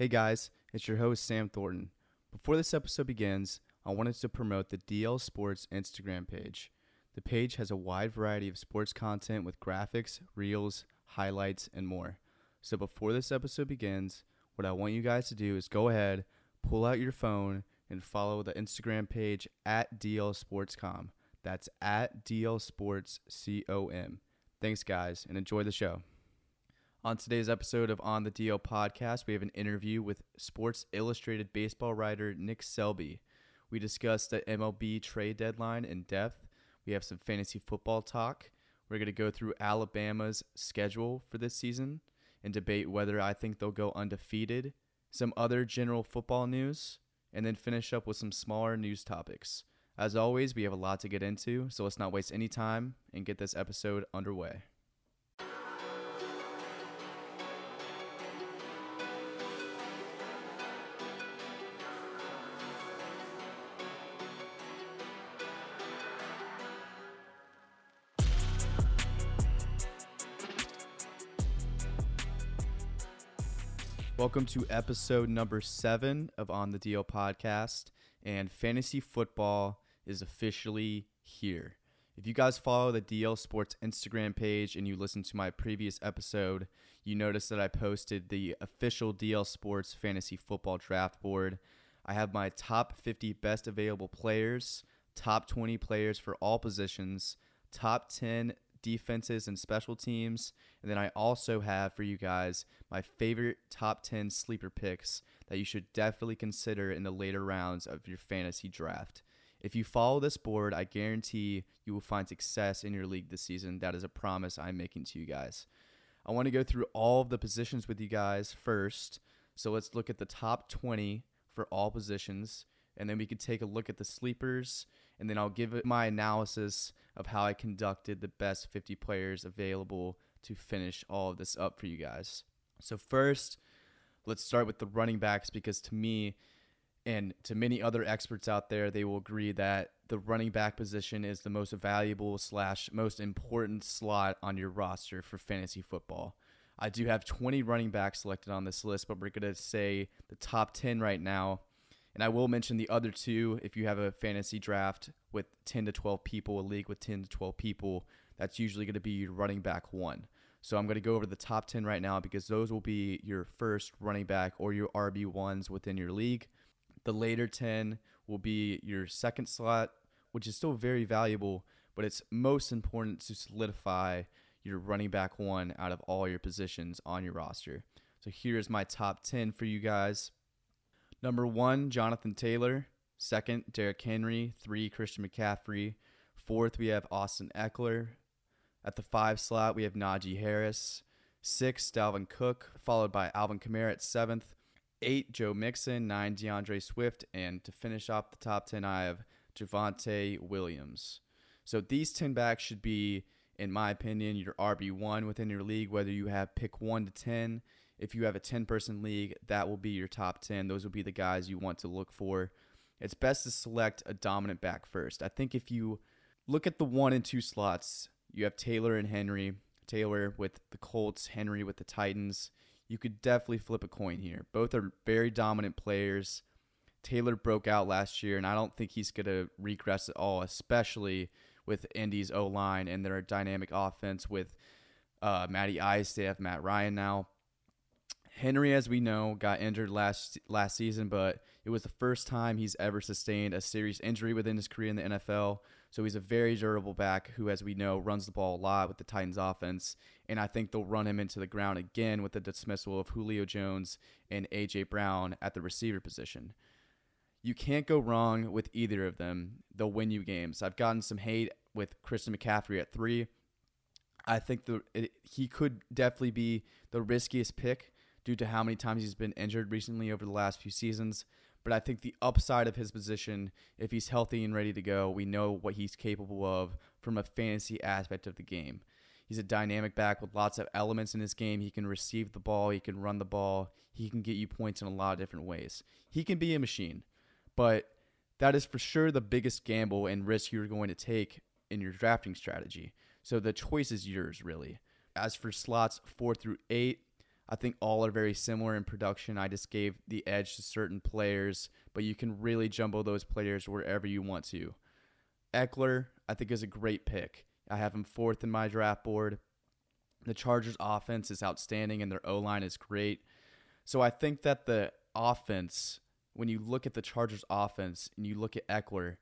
Hey guys, it's your host Sam Thornton. Before this episode begins, I wanted to promote the DL Sports Instagram page. The page has a wide variety of sports content with graphics, reels, highlights, and more. So before this episode begins, what I want you guys to do is go ahead, pull out your phone, and follow the Instagram page at DL Sportscom. That's at DL Sports C O M. Thanks, guys, and enjoy the show. On today's episode of On the DL podcast, we have an interview with Sports Illustrated baseball writer Nick Selbe. We discuss the MLB trade deadline in depth. We have some fantasy football talk. We're going to go through Alabama's schedule for this season and debate whether I think they'll go undefeated, some other general football news, and then finish up with some smaller news topics. As always, we have a lot to get into, so let's not waste any time and get this episode underway. Welcome to episode number seven of On the DL podcast. And fantasy football is officially here. If you guys follow the DL Sports Instagram page and you listen to my previous episode, you notice that I posted the official DL Sports fantasy football draft board. I have my top 50 best available players, top 20 players for all positions, top 10 defenses and special teams. And then I also have for you guys my favorite top 10 sleeper picks that you should definitely consider in the later rounds of your fantasy draft. If you follow this board, I guarantee you will find success in your league this season. That is a promise I'm making to you guys. I want to go through all of the positions with you guys first. So let's look at the top 20 for all positions, and then we could take a look at the sleepers and then I'll give my analysis of how I conducted the best 50 players available to finish all of this up for you guys. So, first, let's start with the running backs because to me, and to many other experts out there, they will agree that the running back position is the most valuable slash most important slot on your roster for fantasy football. I do have 20 running backs selected on this list, but we're going to say the top 10 right now. And I will mention the other two if you have a fantasy draft with 10 to 12 people, a league with 10 to 12 people, that's usually going to be your running back one. So I'm going to go over the top 10 right now because those will be your first running back or your RB1s within your league. The later 10 will be your second slot, which is still very valuable, but it's most important to solidify your running back one out of all your positions on your roster. So here's my top 10 for you guys. Number one, Jonathan Taylor. Second, Derrick Henry. Three, Christian McCaffrey. Fourth, we have Austin Ekeler. At the five slot, we have Najee Harris. Six, Dalvin Cook, followed by Alvin Kamara at seventh. Eight, Joe Mixon. Nine, DeAndre Swift. And to finish off the top 10, I have Javonte Williams. So these 10 backs should be, in my opinion, your RB1 within your league, whether you have pick 1 to 10 if you have a 10 person league, that will be your top 10. Those will be the guys you want to look for. It's best to select a dominant back first. I think if you look at the one and two slots, you have Taylor and Henry. Taylor with the Colts, Henry with the Titans. You could definitely flip a coin here. Both are very dominant players. Taylor broke out last year, and I don't think he's going to regress at all, especially with Indy's O line and their dynamic offense with uh, Matty Ice. They have Matt Ryan now. Henry, as we know, got injured last last season, but it was the first time he's ever sustained a serious injury within his career in the NFL. So he's a very durable back who, as we know, runs the ball a lot with the Titans offense. And I think they'll run him into the ground again with the dismissal of Julio Jones and A.J. Brown at the receiver position. You can't go wrong with either of them. They'll win you games. I've gotten some hate with Christian McCaffrey at three. I think the it, he could definitely be the riskiest pick due to how many times he's been injured recently over the last few seasons. But I think the upside of his position, if he's healthy and ready to go, we know what he's capable of from a fantasy aspect of the game. He's a dynamic back with lots of elements in his game. He can receive the ball, he can run the ball, he can get you points in a lot of different ways. He can be a machine, but that is for sure the biggest gamble and risk you're going to take in your drafting strategy. So the choice is yours, really. As for slots four through eight, I think all are very similar in production. I just gave the edge to certain players, but you can really jumble those players wherever you want to. Ekeler, I think, is a great pick. I have him fourth in my draft board. The Chargers' offense is outstanding and their O line is great. So I think that the offense, when you look at the Chargers' offense and you look at Ekeler,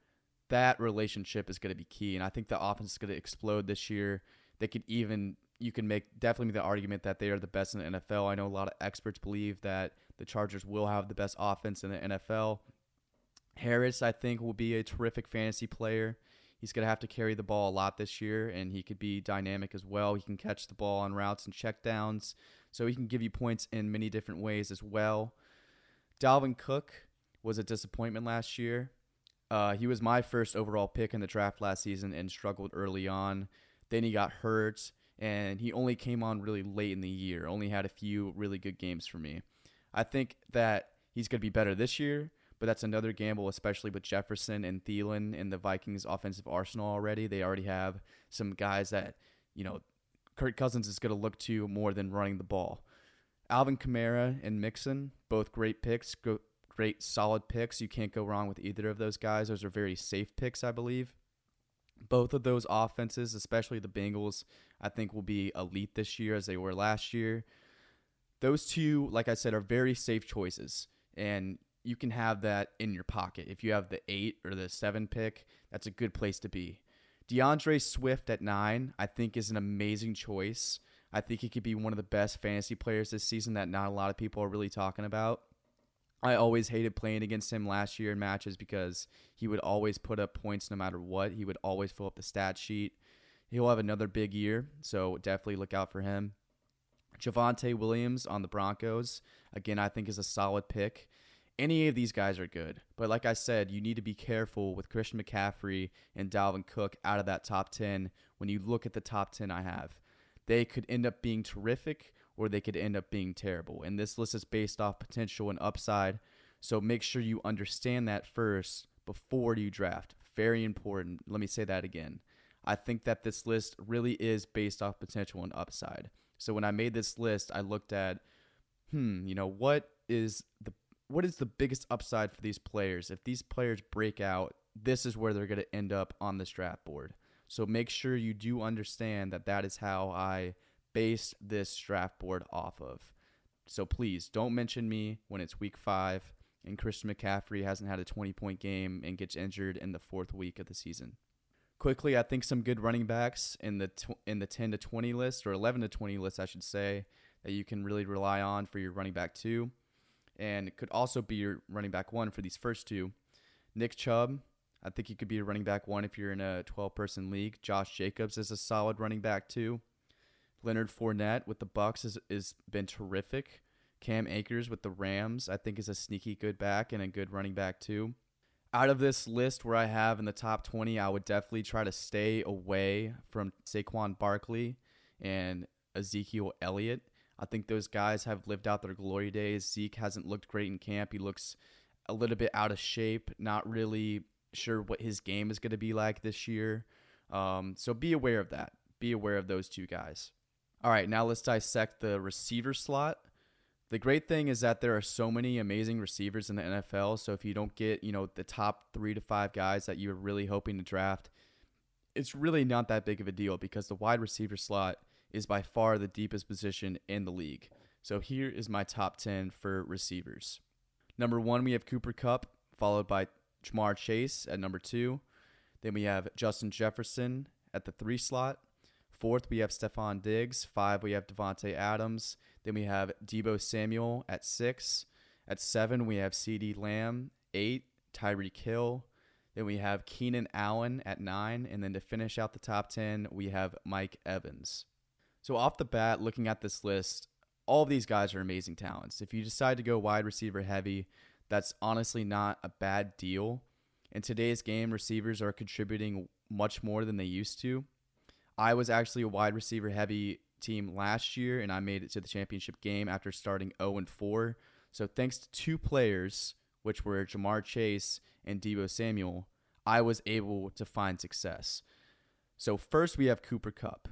that relationship is going to be key. And I think the offense is going to explode this year. They could even, you can make definitely make the argument that they are the best in the NFL. I know a lot of experts believe that the Chargers will have the best offense in the NFL. Harris, I think, will be a terrific fantasy player. He's going to have to carry the ball a lot this year, and he could be dynamic as well. He can catch the ball on routes and checkdowns, so he can give you points in many different ways as well. Dalvin Cook was a disappointment last year. Uh, he was my first overall pick in the draft last season and struggled early on. Then he got hurt, and he only came on really late in the year. Only had a few really good games for me. I think that he's going to be better this year, but that's another gamble, especially with Jefferson and Thielen in the Vikings offensive arsenal already. They already have some guys that, you know, Kirk Cousins is going to look to more than running the ball. Alvin Kamara and Mixon, both great picks, great solid picks. You can't go wrong with either of those guys. Those are very safe picks, I believe. Both of those offenses, especially the Bengals, I think will be elite this year as they were last year. Those two, like I said, are very safe choices. And you can have that in your pocket. If you have the eight or the seven pick, that's a good place to be. DeAndre Swift at nine, I think, is an amazing choice. I think he could be one of the best fantasy players this season that not a lot of people are really talking about. I always hated playing against him last year in matches because he would always put up points no matter what. He would always fill up the stat sheet. He'll have another big year, so definitely look out for him. Javonte Williams on the Broncos, again, I think is a solid pick any of these guys are good. But like I said, you need to be careful with Christian McCaffrey and Dalvin Cook out of that top 10 when you look at the top 10 I have. They could end up being terrific or they could end up being terrible. And this list is based off potential and upside. So make sure you understand that first before you draft. Very important. Let me say that again. I think that this list really is based off potential and upside. So when I made this list, I looked at, hmm, you know, what is the what is the biggest upside for these players? If these players break out, this is where they're going to end up on this draft board. So make sure you do understand that that is how I base this draft board off of. So please don't mention me when it's week five and Christian McCaffrey hasn't had a 20 point game and gets injured in the fourth week of the season. Quickly, I think some good running backs in the tw- in the 10 to 20 list or 11 to 20 list, I should say, that you can really rely on for your running back two and it could also be your running back one for these first two. Nick Chubb, I think he could be a running back one if you're in a 12 person league. Josh Jacobs is a solid running back two. Leonard Fournette with the Bucs has is been terrific. Cam Akers with the Rams, I think, is a sneaky good back and a good running back too. Out of this list where I have in the top 20, I would definitely try to stay away from Saquon Barkley and Ezekiel Elliott. I think those guys have lived out their glory days. Zeke hasn't looked great in camp. He looks a little bit out of shape, not really sure what his game is going to be like this year. Um, so be aware of that. Be aware of those two guys. All right, now let's dissect the receiver slot. The great thing is that there are so many amazing receivers in the NFL. So if you don't get, you know, the top three to five guys that you're really hoping to draft, it's really not that big of a deal because the wide receiver slot is by far the deepest position in the league. So here is my top 10 for receivers. Number one, we have Cooper Kupp, followed by Ja'Marr Chase at number two. Then we have Justin Jefferson at the three slot. Fourth, we have Stefon Diggs. Five, we have Davante Adams. Then we have Deebo Samuel at six. At seven, we have CeeDee Lamb. Eight, Tyreek Hill. Then we have Keenan Allen at nine. And then to finish out the top 10, we have Mike Evans. So off the bat, looking at this list, all of these guys are amazing talents. If you decide to go wide receiver heavy, that's honestly not a bad deal. In today's game, receivers are contributing much more than they used to. I was actually a wide receiver heavy team last year, and I made it to the championship game after starting 0 and 4. So thanks to two players, which were Ja'Marr Chase and Deebo Samuel, I was able to find success. So first we have Cooper Kupp,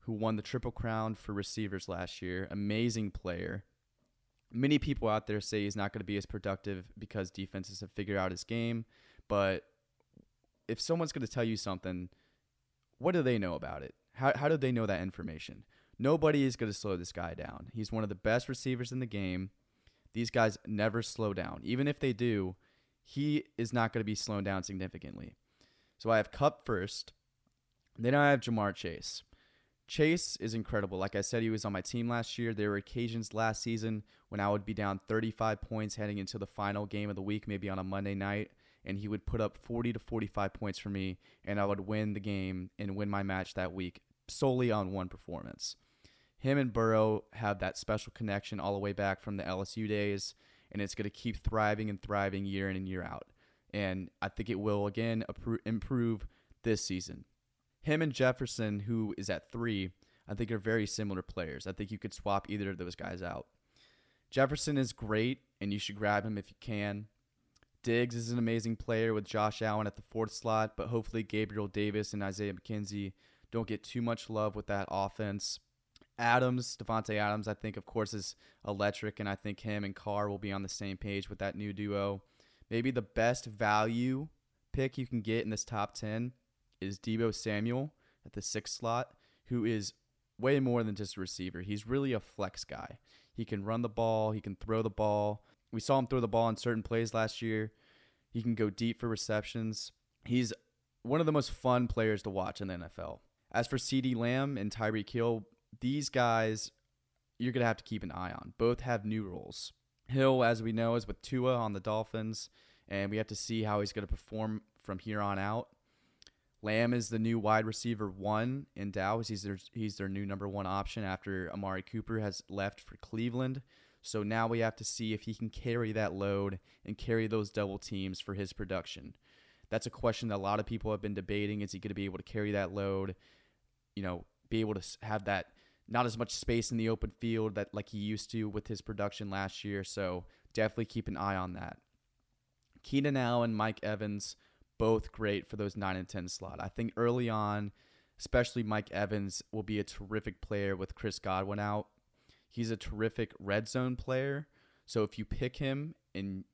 who won the Triple Crown for receivers last year. Amazing player. Many people out there say he's not going to be as productive because defenses have figured out his game. But if someone's going to tell you something, what do they know about it? How, how do they know that information? Nobody is going to slow this guy down. He's one of the best receivers in the game. These guys never slow down. Even if they do, he is not going to be slowed down significantly. So I have Kupp first. Then I have Ja'Marr Chase. Chase is incredible. Like I said, he was on my team last year. There were occasions last season when I would be down 35 points heading into the final game of the week, maybe on a Monday night, and he would put up 40 to 45 points for me, and I would win the game and win my match that week solely on one performance. Him and Burrow have that special connection all the way back from the LSU days, and it's going to keep thriving and thriving year in and year out. And I think it will again improve this season. Him and Jefferson, who is at three, I think are very similar players. I think you could swap either of those guys out. Jefferson is great, and you should grab him if you can. Diggs is an amazing player with Josh Allen at the fourth slot, but hopefully Gabriel Davis and Isaiah McKenzie don't get too much love with that offense. Adams, Davante Adams, I think, of course, is electric, and I think him and Carr will be on the same page with that new duo. Maybe the best value pick you can get in this top 10 is Deebo Samuel at the sixth slot, who is way more than just a receiver. He's really a flex guy. He can run the ball, he can throw the ball. We saw him throw the ball in certain plays last year. He can go deep for receptions. He's one of the most fun players to watch in the NFL. As for CeeDee Lamb and Tyreek Hill, these guys you're going to have to keep an eye on. Both have new roles. Hill, as we know, is with Tua on the Dolphins, and we have to see how he's going to perform from here on out. Lamb is the new wide receiver one in Dallas. He's their, he's their new number one option after Amari Cooper has left for Cleveland. So now we have to see if he can carry that load and carry those double teams for his production. That's a question that a lot of people have been debating. Is he going to be able to carry that load? You know, be able to have that not as much space in the open field that like he used to with his production last year. So definitely keep an eye on that. Keenan Allen, and Mike Evans both great for those 9 and 10 slot. I think early on, especially Mike Evans will be a terrific player with Chris Godwin out. He's a terrific red zone player. So if you pick him and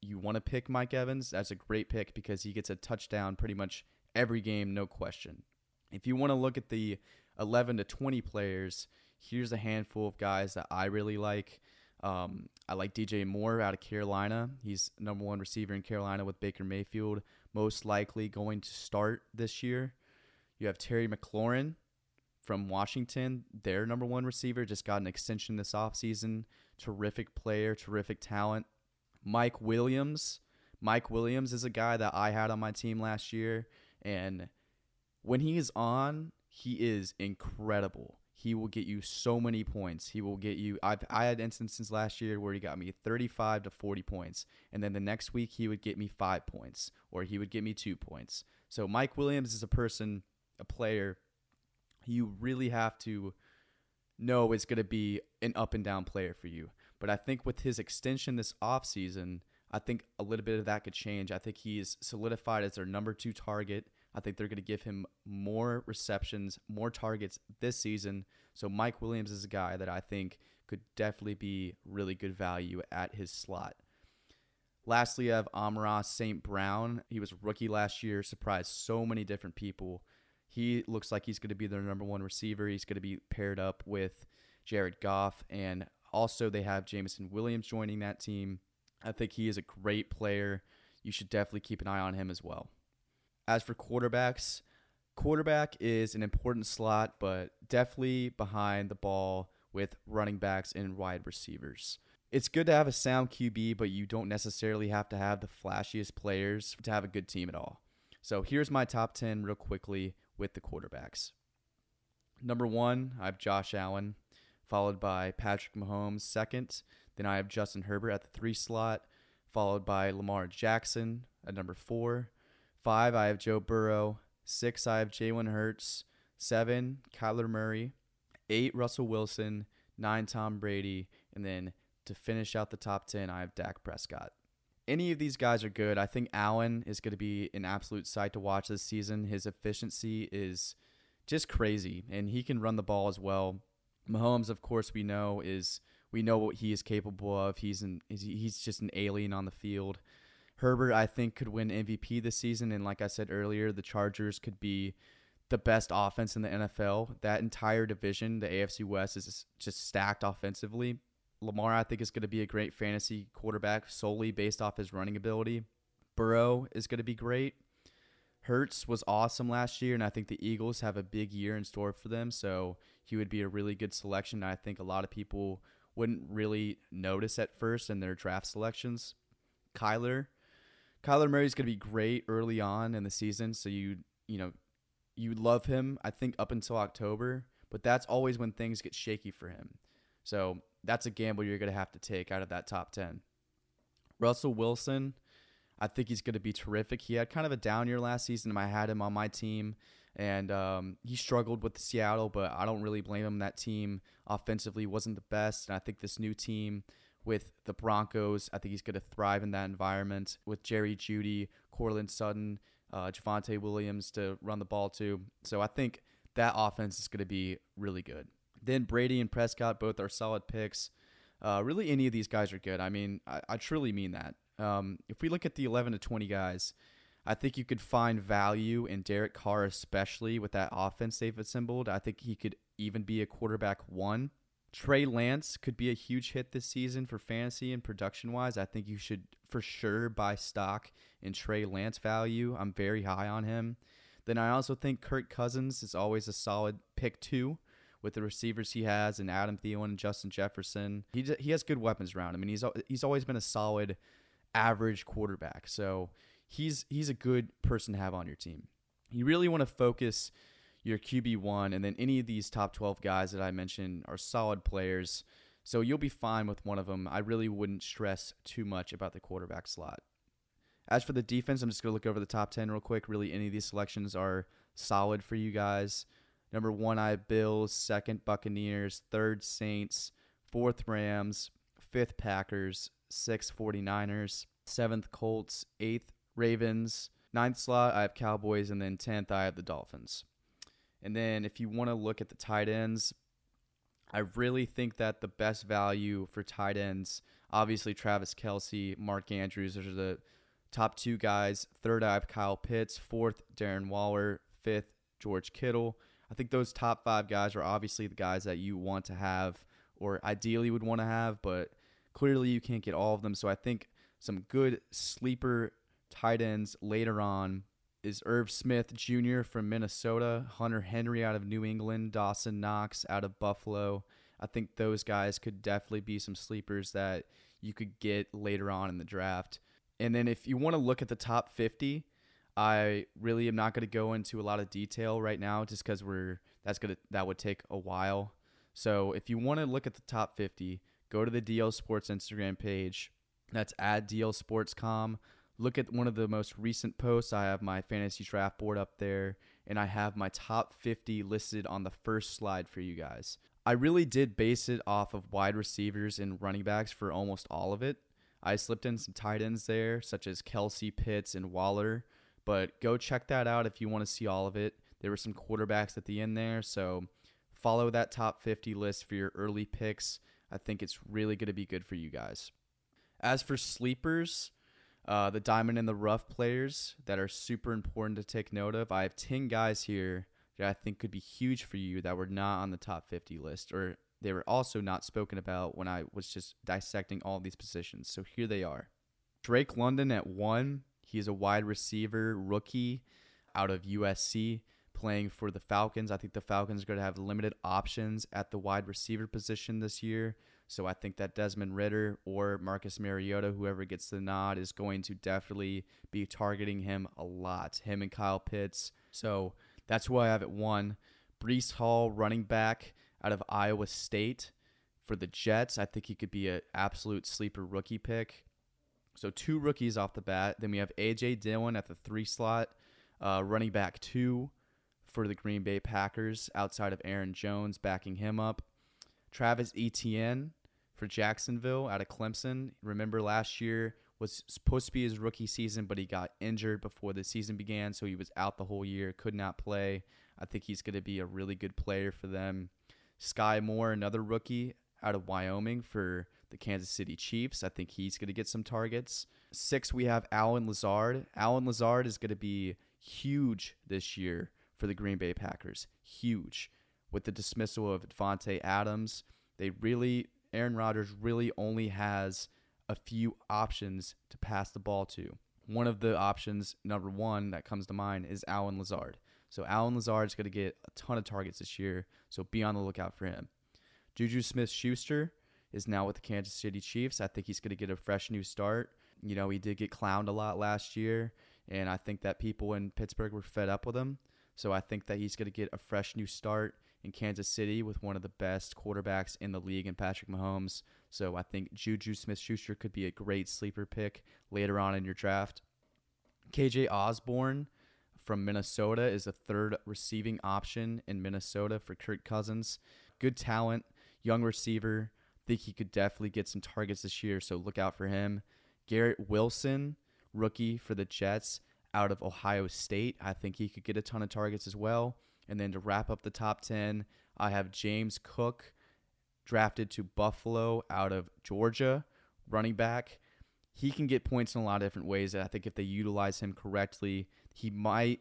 you want to pick Mike Evans, that's a great pick because he gets a touchdown pretty much every game, no question. If you want to look at the 11 to 20 players, here's a handful of guys that I really like. Um, I like DJ Moore out of Carolina. He's number one receiver in Carolina with Baker Mayfield most likely going to start this year. You have Terry McLaurin from Washington, their number one receiver, just got an extension this offseason. Terrific player, terrific talent. Mike Williams. Mike Williams is a guy that I had on my team last year. And when he is on, he is incredible. He will get you so many points. He will get you. I've I had instances last year where he got me 35 to 40 points, and then the next week he would get me five points, or he would get me two points. So Mike Williams is a person, a player. You really have to know is going to be an up and down player for you. But I think with his extension this offseason, I think a little bit of that could change. I think he's solidified as their number two target. I think they're going to give him more receptions, more targets this season. So Mike Williams is a guy that I think could definitely be really good value at his slot. Lastly, I have Amon-Ra St. Brown. He was rookie last year, surprised so many different people. He looks like he's going to be their number one receiver. He's going to be paired up with Jared Goff, and also they have Jameson Williams joining that team. I think he is a great player. You should definitely keep an eye on him as well. As for quarterbacks, quarterback is an important slot, but definitely behind the ball with running backs and wide receivers. It's good to have a sound QB, but you don't necessarily have to have the flashiest players to have a good team at all. So here's my top 10 real quickly with the quarterbacks. Number one, I have Josh Allen, followed by Patrick Mahomes second. Then I have Justin Herbert at the three slot, followed by Lamar Jackson at number four. Five, I have Joe Burrow. Six, I have Jalen Hurts. Seven, Kyler Murray. Eight, Russell Wilson. Nine, Tom Brady. And then to finish out the top 10, I have Dak Prescott. Any of these guys are good. I think Allen is going to be an absolute sight to watch this season. His efficiency is just crazy. And he can run the ball as well. Mahomes, of course, we know is we know what he is capable of. He's an he's just an alien on the field. Herbert, I think, could win MVP this season, and like I said earlier, the Chargers could be the best offense in the NFL. That entire division, the AFC West, is just stacked offensively. Lamar, I think, is going to be a great fantasy quarterback solely based off his running ability. Burrow is going to be great. Hurts was awesome last year, and I think the Eagles have a big year in store for them. So he would be a really good selection. I think a lot of people wouldn't really notice at first in their draft selections. Kyler, Kyler Murray is going to be great early on in the season. So you you know you love him. I think up until October, but that's always when things get shaky for him. So that's a gamble you're going to have to take out of that top ten. Russell Wilson I think he's going to be terrific. He had kind of a down year last season. I had him on my team, and um, he struggled with Seattle, but I don't really blame him. That team offensively wasn't the best, and I think this new team with the Broncos, I think he's going to thrive in that environment with Jerry Jeudy, Courtland Sutton, uh, Javonte Williams to run the ball to. So I think that offense is going to be really good. Then Brady and Prescott both are solid picks. Uh, really, any of these guys are good. I mean, I, I truly mean that. Um, if we look at the 11 to 20 guys, I think you could find value in Derek Carr, especially with that offense they've assembled. I think he could even be a quarterback one. Trey Lance could be a huge hit this season for fantasy and production wise. I think you should for sure buy stock in Trey Lance value. I'm very high on him. Then I also think Kirk Cousins is always a solid pick two with the receivers he has and Adam Thielen and Justin Jefferson. He he has good weapons around him, and he's he's always been a solid average quarterback. So he's he's a good person to have on your team. You really want to focus your QB one, and then any of these top twelve guys that I mentioned are solid players. So you'll be fine with one of them. I really wouldn't stress too much about the quarterback slot. As for the defense, I'm just going to look over the top 10 real quick. Really, any of these selections are solid for you guys. Number one, I have Bills. Second, Buccaneers. Third, Saints. Fourth, Rams. Fifth, Packers sixth 49ers, seventh Colts, eighth Ravens, ninth slot I have Cowboys, and then tenth I have the Dolphins. And then if you want to look at the tight ends, I really think that the best value for tight ends, obviously Travis Kelce, Mark Andrews, those are the top two guys. Third, I have Kyle Pitts. Fourth, Darren Waller. Fifth, George Kittle. I think those top five guys are obviously the guys that you want to have or ideally would want to have, but Clearly, you can't get all of them. So I think some good sleeper tight ends later on is Irv Smith Jr. from Minnesota, Hunter Henry out of New England, Dawson Knox out of Buffalo. I think those guys could definitely be some sleepers that you could get later on in the draft. And then if you want to look at the top 50, I really am not going to go into a lot of detail right now just cuz we're that's going to that would take a while. So if you want to look at the top 50, go to the DL Sports Instagram page. That's at DL Sportscom. Look at one of the most recent posts. I have my fantasy draft board up there, and I have my top 50 listed on the first slide for you guys. I really did base it off of wide receivers and running backs for almost all of it. I slipped in some tight ends there, such as Kelce, Pitts, and Waller, but go check that out if you want to see all of it. There were some quarterbacks at the end there, so follow that top 50 list for your early picks. I think it's really going to be good for you guys. As for sleepers, uh, the diamond in the rough players that are super important to take note of, I have 10 guys here that I think could be huge for you that were not on the top 50 list, or they were also not spoken about when I was just dissecting all these positions. So here they are Drake London at one. He is a wide receiver rookie out of USC playing for the Falcons. I think the Falcons are going to have limited options at the wide receiver position this year. So I think that Desmond Ridder or Marcus Mariota, whoever gets the nod, is going to definitely be targeting him a lot. Him and Kyle Pitts. So that's who I have at one. Breece Hall, running back out of Iowa State for the Jets. I think he could be an absolute sleeper rookie pick. So two rookies off the bat. Then we have AJ Dillon at the three slot, uh, running back two for the Green Bay Packers outside of Aaron Jones backing him up. Travis Etienne for Jacksonville out of Clemson. Remember last year was supposed to be his rookie season, but he got injured before the season began, so he was out the whole year, could not play. I think he's going to be a really good player for them. Sky Moore, another rookie out of Wyoming for the Kansas City Chiefs. I think he's going to get some targets. Six, we have Allen Lazard. Allen Lazard is going to be huge this year for the Green Bay Packers. Huge. With the dismissal of Davante Adams, they really, Aaron Rodgers really only has a few options to pass the ball to. One of the options, number one, that comes to mind is Allen Lazard. So Allen Lazard is going to get a ton of targets this year. So be on the lookout for him. Juju Smith Schuster is now with the Kansas City Chiefs. I think he's going to get a fresh new start. You know, he did get clowned a lot last year, and I think that people in Pittsburgh were fed up with him. So I think that he's going to get a fresh new start in Kansas City with one of the best quarterbacks in the league in Patrick Mahomes. So I think Juju Smith Schuster could be a great sleeper pick later on in your draft. KJ Osborn from Minnesota is a third receiving option in Minnesota for Kirk Cousins. Good talent, young receiver. Think he could definitely get some targets this year, so look out for him. Garrett Wilson, rookie for the Jets out of Ohio State. I think he could get a ton of targets as well. And then to wrap up the top 10, I have James Cook, drafted to Buffalo out of Georgia, running back. He can get points in a lot of different ways. I think if they utilize him correctly, he might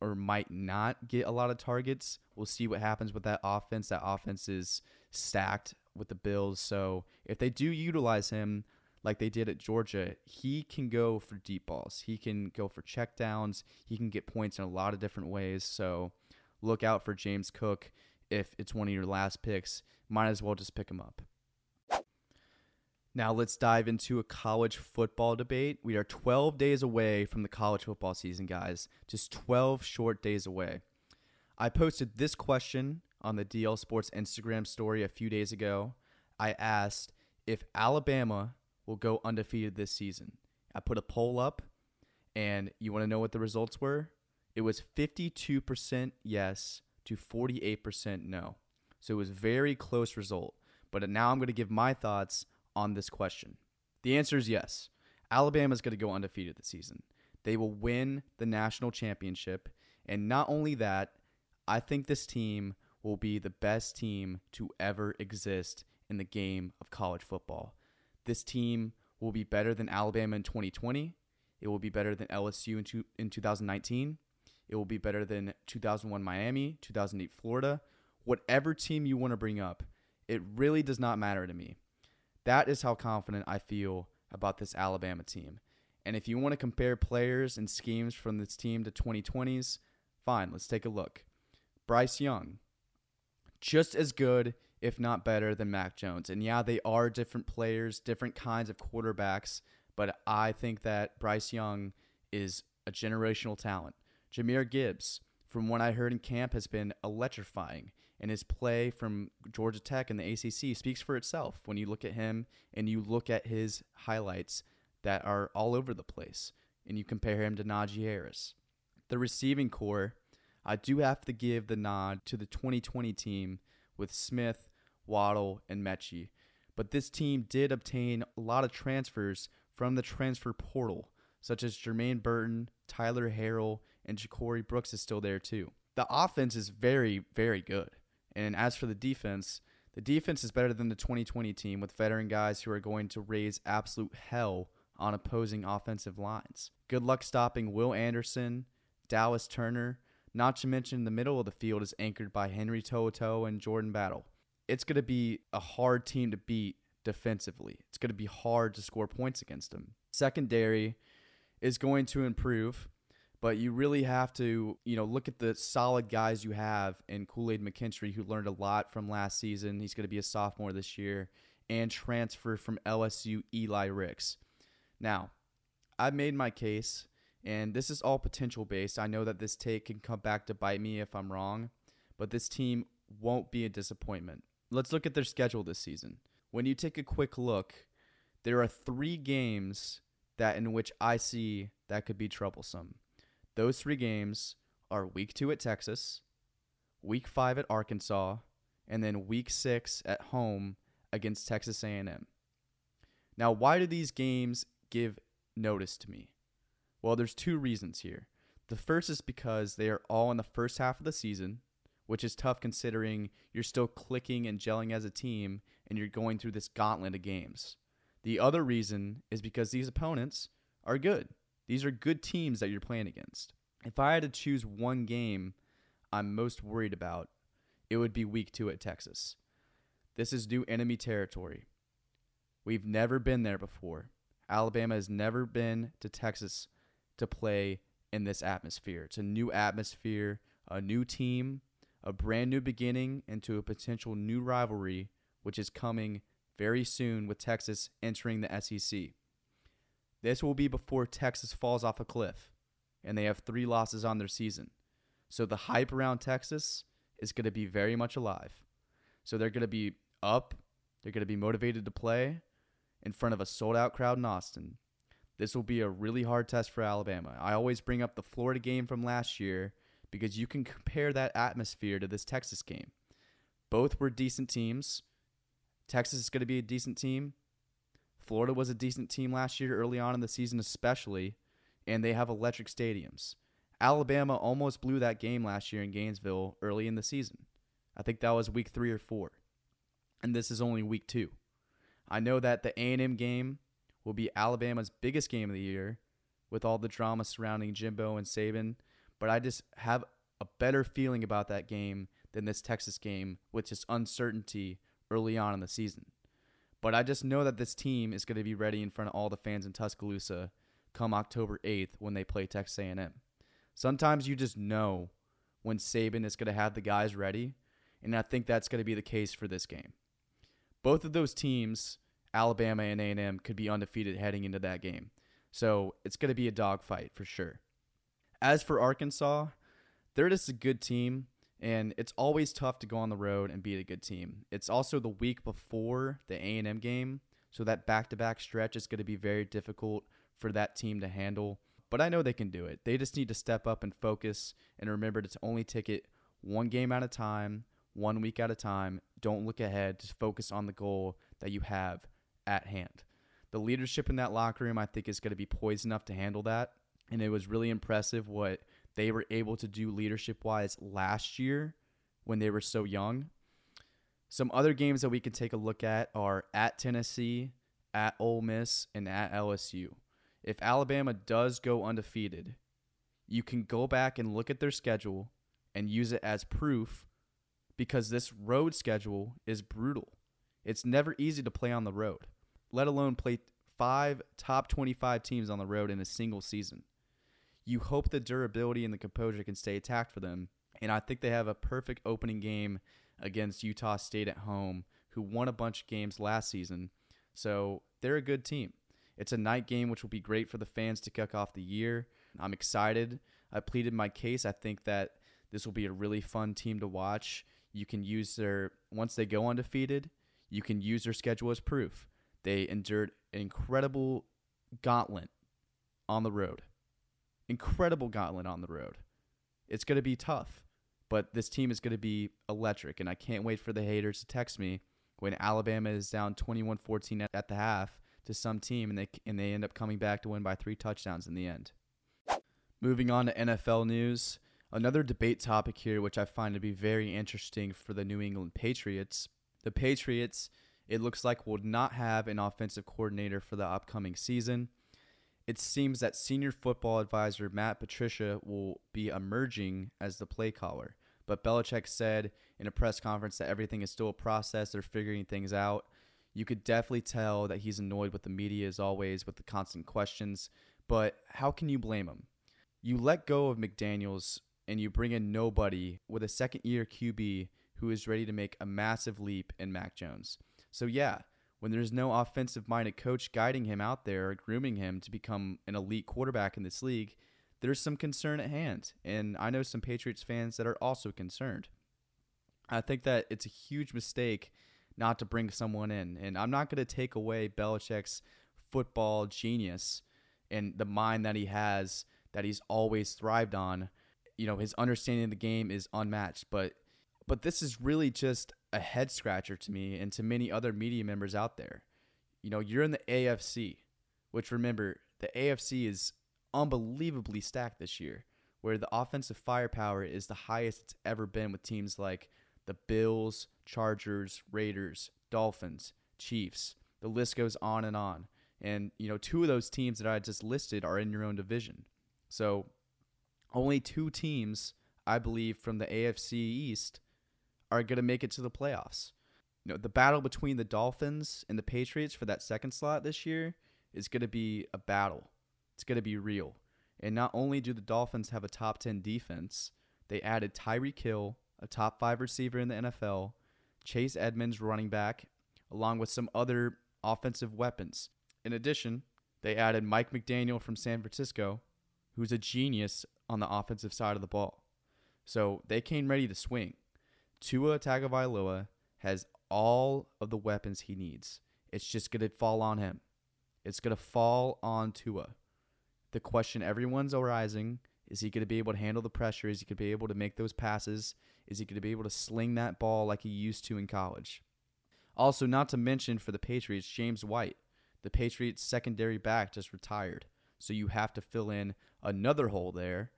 or might not get a lot of targets. We'll see what happens with that offense. That offense is stacked with the Bills. So if they do utilize him like they did at Georgia, he can go for deep balls. He can go for checkdowns. He can get points in a lot of different ways. So look out for James Cook. If it's one of your last picks, might as well just pick him up. Now let's dive into a college football debate. We are 12 days away from the college football season, guys. Just 12 short days away. I posted this question on the DL Sports Instagram story a few days ago. I asked if Alabama will go undefeated this season. I put a poll up, and you want to know what the results were? It was 52% yes to 48% no. So it was very close result. But now I'm going to give my thoughts on this question. The answer is yes. Alabama is going to go undefeated this season. They will win the national championship. And not only that, I think this team will be the best team to ever exist in the game of college football. This team will be better than Alabama in 2020. It will be better than LSU in, two, in 2019. It will be better than 2001 Miami, 2008 Florida. Whatever team you want to bring up, it really does not matter to me. That is how confident I feel about this Alabama team. And if you want to compare players and schemes from this team to 2020s, fine, let's take a look. Bryce Young, just as good, if not better, than Mac Jones. And yeah, they are different players, different kinds of quarterbacks, but I think that Bryce Young is a generational talent. Jahmyr Gibbs, from what I heard in camp, has been electrifying, and his play from Georgia Tech and the ACC speaks for itself. When you look at him and you look at his highlights that are all over the place, and you compare him to Najee Harris, the receiving core, I do have to give the nod to the 2020 team with Smith, Waddle, and Metchie. But this team did obtain a lot of transfers from the transfer portal, such as Jermaine Burton, Tyler Harrell, and Ja'Corey Brooks is still there too. The offense is very, very good. And as for the defense, the defense is better than the 2020 team with veteran guys who are going to raise absolute hell on opposing offensive lines. Good luck stopping Will Anderson, Dallas Turner, not to mention the middle of the field is anchored by Henry To'o and Jordan Battle. It's going to be a hard team to beat defensively. It's going to be hard to score points against them. Secondary is going to improve but you really have to, you know, look at the solid guys you have in Kool Aid McKinstry, who learned a lot from last season. He's going to be a sophomore this year, and transfer from LSU Eli Ricks. Now, I've made my case, and this is all potential based. I know that this take can come back to bite me if I'm wrong, but this team won't be a disappointment. Let's look at their schedule this season. When you take a quick look, there are three games that in which I see that could be troublesome. Those three games are week two at Texas, week five at Arkansas, and then week six at home against Texas A&M. Now, why do these games give notice to me? Well, there's two reasons here. The first is because they are all in the first half of the season, which is tough considering you're still clicking and gelling as a team and you're going through this gauntlet of games. The other reason is because these opponents are good. These are good teams that you're playing against. If I had to choose one game I'm most worried about, it would be week two at Texas. This is new enemy territory. We've never been there before. Alabama has never been to Texas to play in this atmosphere. It's a new atmosphere, a new team, a brand new beginning into a potential new rivalry, which is coming very soon with Texas entering the SEC. This will be before Texas falls off a cliff and they have three losses on their season. So the hype around Texas is going to be very much alive. So they're going to be up, they're going to be motivated to play in front of a sold out crowd in Austin. This will be a really hard test for Alabama. I always bring up the Florida game from last year because you can compare that atmosphere to this Texas game. Both were decent teams. Texas is going to be a decent team. Florida was a decent team last year, early on in the season, especially, and they have electric stadiums. Alabama almost blew that game last year in Gainesville early in the season. I think that was week three or four, and this is only week two. I know that the A&M game will be Alabama's biggest game of the year, with all the drama surrounding Jimbo and Saban, but I just have a better feeling about that game than this Texas game with just uncertainty early on in the season. But I just know that this team is going to be ready in front of all the fans in Tuscaloosa come October 8th when they play Texas A&M. Sometimes you just know when Saban is going to have the guys ready, and I think that's going to be the case for this game. Both of those teams, Alabama and A&M, could be undefeated heading into that game. So it's going to be a dogfight for sure. As for Arkansas, they're just a good team, and it's always tough to go on the road and beat a good team. It's also the week before the A&M game, so that back-to-back stretch is going to be very difficult for that team to handle. But I know they can do it. They just need to step up and focus and remember to only take it one game at a time, one week at a time. Don't look ahead. Just focus on the goal that you have at hand. The leadership in that locker room, I think, is going to be poised enough to handle that and it was really impressive what they were able to do leadership wise last year when they were so young. Some other games that we can take a look at are at Tennessee, at Ole Miss, and at LSU. If Alabama does go undefeated, you can go back and look at their schedule and use it as proof because this road schedule is brutal. It's never easy to play on the road, let alone play five top 25 teams on the road in a single season you hope the durability and the composure can stay intact for them. And I think they have a perfect opening game against Utah State at home, who won a bunch of games last season. So they're a good team. It's a night game, which will be great for the fans to kick off the year. I'm excited. I pleaded my case. I think that this will be a really fun team to watch. You can use their, once they go undefeated, you can use their schedule as proof. They endured an incredible gauntlet on the road incredible gauntlet on the road. It's going to be tough, but this team is going to be electric, and I can't wait for the haters to text me when Alabama is down 21-14 at the half to some team, and they and they end up coming back to win by three touchdowns in the end. Moving on to NFL news, another debate topic here, which I find to be very interesting for the New England Patriots. The Patriots, it looks like, will not have an offensive coordinator for the upcoming season it seems that senior football advisor Matt Patricia will be emerging as the play caller. But Belichick said in a press conference that everything is still a process. They're figuring things out. You could definitely tell that he's annoyed with the media as always, with the constant questions. But how can you blame him? You let go of McDaniels and you bring in nobody with a second year QB who is ready to make a massive leap in Mac Jones. So, yeah, when there's no offensive minded coach guiding him out there, grooming him to become an elite quarterback in this league, there's some concern at hand. And I know some Patriots fans that are also concerned. I think that it's a huge mistake not to bring someone in. And I'm not going to take away Belichick's football genius and the mind that he has that he's always thrived on. You know, his understanding of the game is unmatched, but but this is really just a head scratcher to me and to many other media members out there. You know, you're in the AFC, which remember, the AFC is unbelievably stacked this year where the offensive firepower is the highest it's ever been with teams like the Bills, Chargers, Raiders, Dolphins, Chiefs. The list goes on and on. And, you know, two of those teams that I just listed are in your own division. So only two teams, I believe, from the AFC East are going to make it to the playoffs. You know, the battle between the Dolphins and the Patriots for that second slot this year is going to be a battle. It's going to be real. And not only do the Dolphins have a top 10 defense, they added Tyreek Hill, a top 5 receiver in the NFL, Chase Edmonds running back, along with some other offensive weapons. In addition, they added Mike McDaniel from San Francisco, who's a genius on the offensive side of the ball. So they came ready to swing. Tua Tagovailoa has all of the weapons he needs. It's just going to fall on him. It's going to fall on Tua. The question everyone's arising is he going to be able to handle the pressure? Is he going to be able to make those passes? Is he going to be able to sling that ball like he used to in college? Also, not to mention for the Patriots, James White, the Patriots' secondary back, just retired. So you have to fill in another hole there,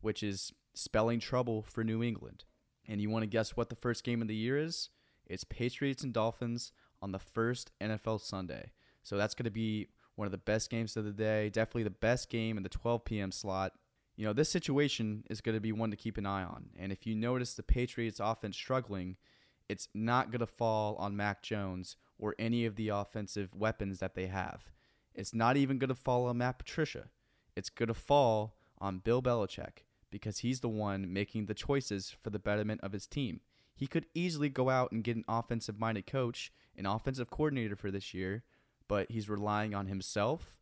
which is spelling trouble for New England. And you want to guess what the first game of the year is? It's Patriots and Dolphins on the first NFL Sunday. So that's going to be one of the best games of the day, definitely the best game in the 12 p.m. slot. You know, this situation is going to be one to keep an eye on. And if you notice the Patriots offense struggling, it's not going to fall on Mac Jones or any of the offensive weapons that they have. It's not even going to fall on Matt Patricia. It's going to fall on Bill Belichick because he's the one making the choices for the betterment of his team. He could easily go out and get an offensive minded coach, an offensive coordinator for this year, but he's relying on himself,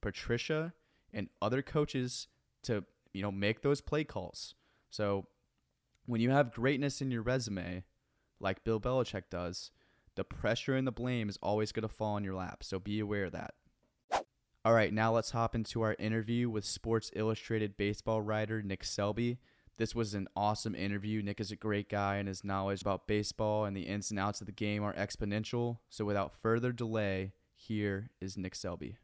Patricia, and other coaches to, you know, make those play calls. So when you have greatness in your resume, like Bill Belichick does, the pressure and the blame is always going to fall on your lap. So be aware of that. All right, now let's hop into our interview with Sports Illustrated baseball writer Nick Selbe. This was an awesome interview. Nick is a great guy, and his knowledge about baseball and the ins and outs of the game are exponential. So, without further delay, here is Nick Selbe.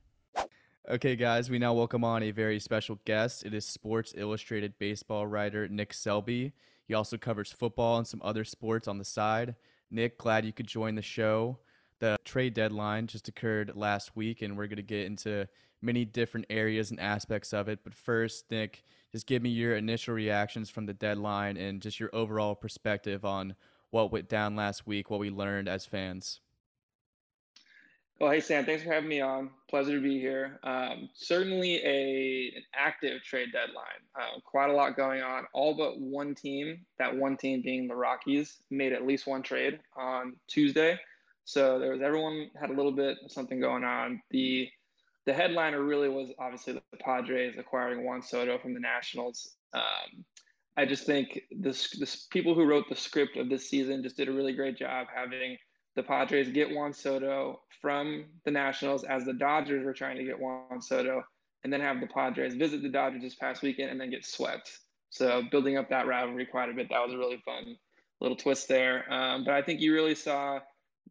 Okay, guys, we now welcome on a very special guest. It is Sports Illustrated baseball writer Nick Selbe. He also covers football and some other sports on the side. Nick, glad you could join the show. The trade deadline just occurred last week, and we're going to get into many different areas and aspects of it. But first, Nick, just give me your initial reactions from the deadline and just your overall perspective on what went down last week, what we learned as fans. Well, hey Sam, thanks for having me on. Pleasure to be here. Um, certainly a an active trade deadline. Uh, quite a lot going on. All but one team, that one team being the Rockies, made at least one trade on Tuesday. So there was everyone had a little bit of something going on. The the headliner really was obviously the Padres acquiring Juan Soto from the Nationals. Um, I just think this this people who wrote the script of this season just did a really great job having the Padres get Juan Soto from the Nationals as the Dodgers were trying to get Juan Soto, and then have the Padres visit the Dodgers this past weekend and then get swept. So building up that rivalry quite a bit. That was a really fun little twist there. Um, but I think you really saw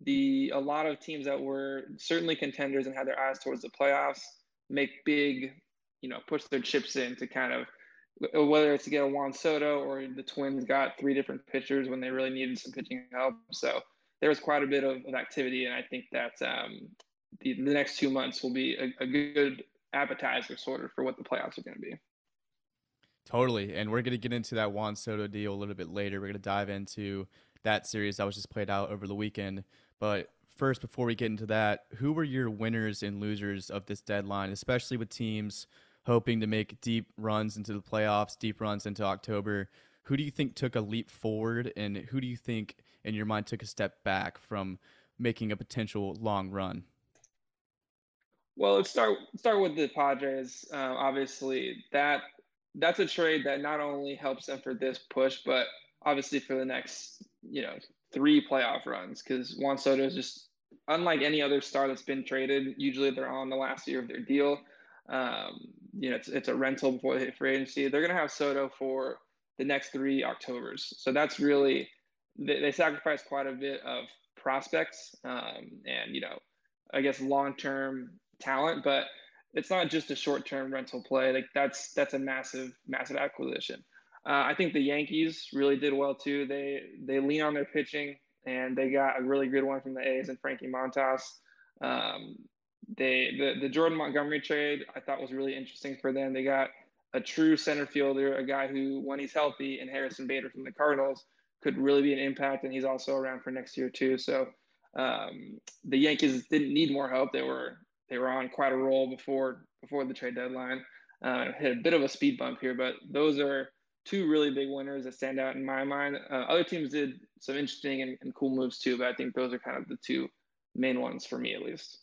the a lot of teams that were certainly contenders and had their eyes towards the playoffs make big, you know, push their chips in to kind of whether it's to get a Juan Soto or the Twins got three different pitchers when they really needed some pitching help. So there was quite a bit of, of activity, and I think that um, the, the next two months will be a, a good appetizer sort of for what the playoffs are going to be. Totally. And we're going to get into that Juan Soto deal a little bit later. We're going to dive into that series that was just played out over the weekend. But first, before we get into that, who were your winners and losers of this deadline, especially with teams hoping to make deep runs into the playoffs, deep runs into October? Who do you think took a leap forward, and who do you think, in your mind, took a step back from making a potential long run? Well, let's start start with the Padres. Uh, obviously, that that's a trade that not only helps them for this push, but obviously for the next you know three playoff runs because Juan Soto is just unlike any other star that's been traded. Usually they're on the last year of their deal. Um, you know, it's, it's a rental before they hit free agency. They're going to have Soto for the next three Octobers. So that's really, they, they sacrifice quite a bit of prospects um, and, you know, I guess long term talent. But it's not just a short-term rental play. Like that's that's a massive massive acquisition. Uh, I think the Yankees really did well too. They they lean on their pitching and they got a really good one from the A's and Frankie Montas. Um, they the the Jordan Montgomery trade I thought was really interesting for them. They got a true center fielder, a guy who when he's healthy, and Harrison Bader from the Cardinals could really be an impact, and he's also around for next year too. So um, the Yankees didn't need more help. They were they were on quite a roll before before the trade deadline. Uh, hit a bit of a speed bump here, but those are two really big winners that stand out in my mind. Uh, other teams did some interesting and, and cool moves too, but I think those are kind of the two main ones for me at least.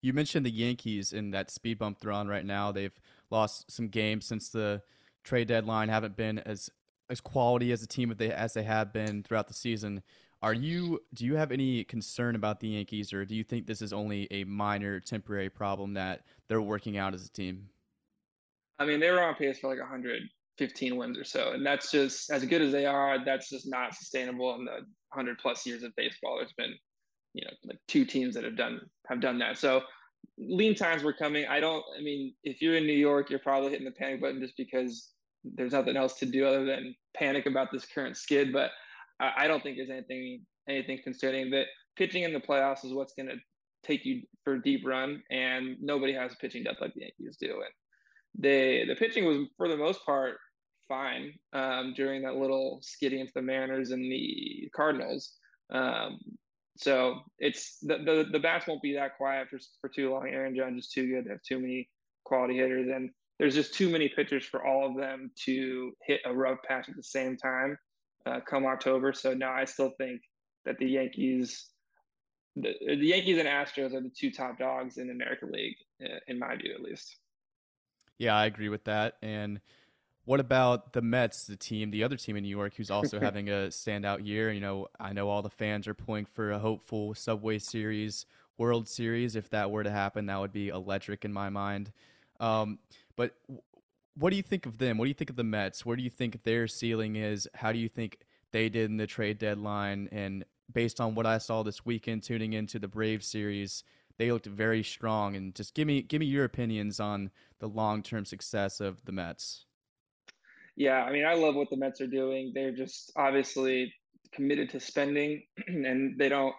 You mentioned the Yankees in that speed bump they're on right now. They've lost some games since the trade deadline, haven't been as as quality as a team as they as they have been throughout the season. Are you do you have any concern about the Yankees or do you think this is only a minor temporary problem that they're working out as a team? I mean, they were on pace for like 115 wins or so, and that's just as good as they are. That's just not sustainable in the 100 plus years of baseball. There's been, you know, like two teams that have done have done that. So lean times were coming. I don't. I mean, if you're in New York, you're probably hitting the panic button just because there's nothing else to do other than panic about this current skid. But I, I don't think there's anything anything concerning. That pitching in the playoffs is what's going to take you for a deep run, and nobody has pitching depth like the Yankees do. And they the pitching was for the most part fine um, during that little skidding into the Mariners and the Cardinals. Um, so it's the, the the bats won't be that quiet for for too long. Aaron Judge is too good to have too many quality hitters, and there's just too many pitchers for all of them to hit a rough patch at the same time uh, come October. So now I still think that the Yankees, the, the Yankees and Astros are the two top dogs in the American League, uh, in my view at least. Yeah, I agree with that. And what about the Mets, the team, the other team in New York, who's also having a standout year? You know, I know all the fans are pulling for a hopeful Subway Series, World Series. If that were to happen, that would be electric in my mind. Um, but what do you think of them? What do you think of the Mets? Where do you think their ceiling is? How do you think they did in the trade deadline? And based on what I saw this weekend, tuning into the Brave series, they looked very strong. And just give me give me your opinions on the long term success of the Mets. Yeah, I mean, I love what the Mets are doing. They're just obviously committed to spending, and they don't.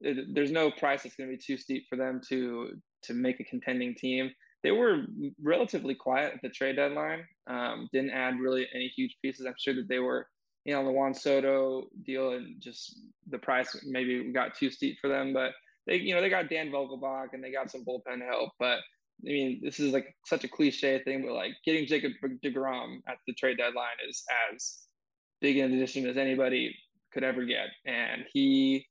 There's no price that's going to be too steep for them to to make a contending team they were relatively quiet at the trade deadline. Um, didn't add really any huge pieces. I'm sure that they were, you know, the Juan Soto deal and just the price maybe got too steep for them. But they, you know, they got Dan Vogelbach and they got some bullpen help. But I mean, this is like such a cliche thing, but like getting Jacob DeGrom at the trade deadline is as big an addition as anybody could ever get. And he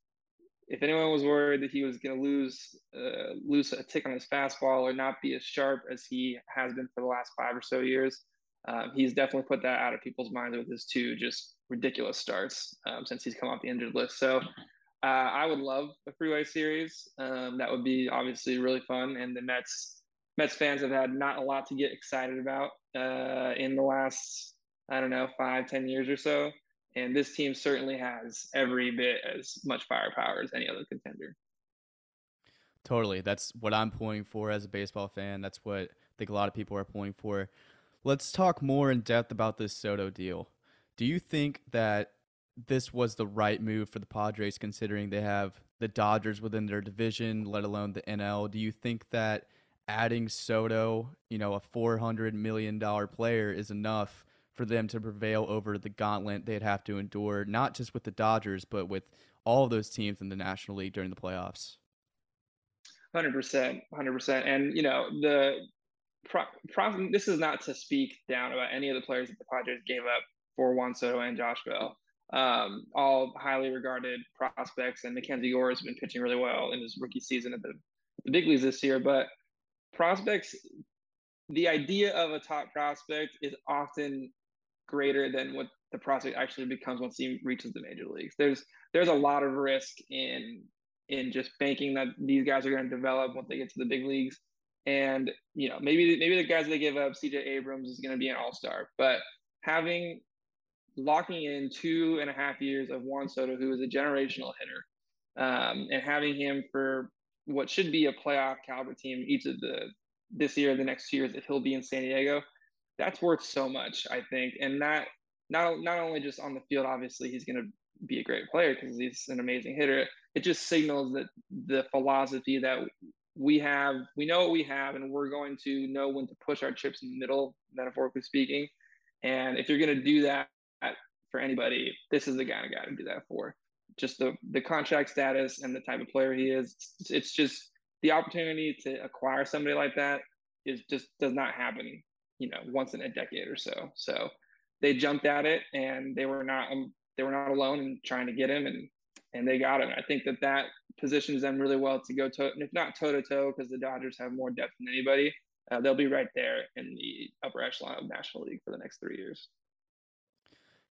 if anyone was worried that he was going to lose uh, lose a tick on his fastball or not be as sharp as he has been for the last five or so years, um, he's definitely put that out of people's minds with his two just ridiculous starts um, since he's come off the injured list. So uh, I would love a freeway series. Um, that would be obviously really fun, and the Mets Mets fans have had not a lot to get excited about uh, in the last I don't know five ten years or so and this team certainly has every bit as much firepower as any other contender. Totally. That's what I'm pulling for as a baseball fan. That's what I think a lot of people are pulling for. Let's talk more in depth about this Soto deal. Do you think that this was the right move for the Padres considering they have the Dodgers within their division, let alone the NL? Do you think that adding Soto, you know, a $400 million player is enough for them to prevail over the gauntlet they'd have to endure, not just with the Dodgers, but with all of those teams in the National League during the playoffs. Hundred percent, hundred percent, and you know the pro, pro, this is not to speak down about any of the players that the Padres gave up for Juan Soto and Josh Bell. Um, all highly regarded prospects, and Mackenzie Gore has been pitching really well in his rookie season at the, the big leagues this year. But prospects, the idea of a top prospect is often greater than what the prospect actually becomes once he reaches the major leagues. There's there's a lot of risk in in just banking that these guys are going to develop once they get to the big leagues. And you know, maybe maybe the guys they give up, CJ Abrams is going to be an all star, but having locking in two and a half years of Juan Soto, who is a generational hitter, um, and having him for what should be a playoff caliber team each of the this year, the next two years, if he'll be in San Diego, that's worth so much, I think. And that not not only just on the field, obviously he's going to be a great player because he's an amazing hitter. It just signals that the philosophy that we have, we know what we have, and we're going to know when to push our chips in the middle, metaphorically speaking. And if you're going to do that for anybody, this is the guy I got to do that for. Just the the contract status and the type of player he is. It's just the opportunity to acquire somebody like that is just does not happen, you know, once in a decade or so. So they jumped at it and they were not um, they were not alone in trying to get him and and they got him. I think that that positions them really well to go to if not toe to toe because the Dodgers have more depth than anybody. Uh, they'll be right there in the upper echelon of National League for the next three years.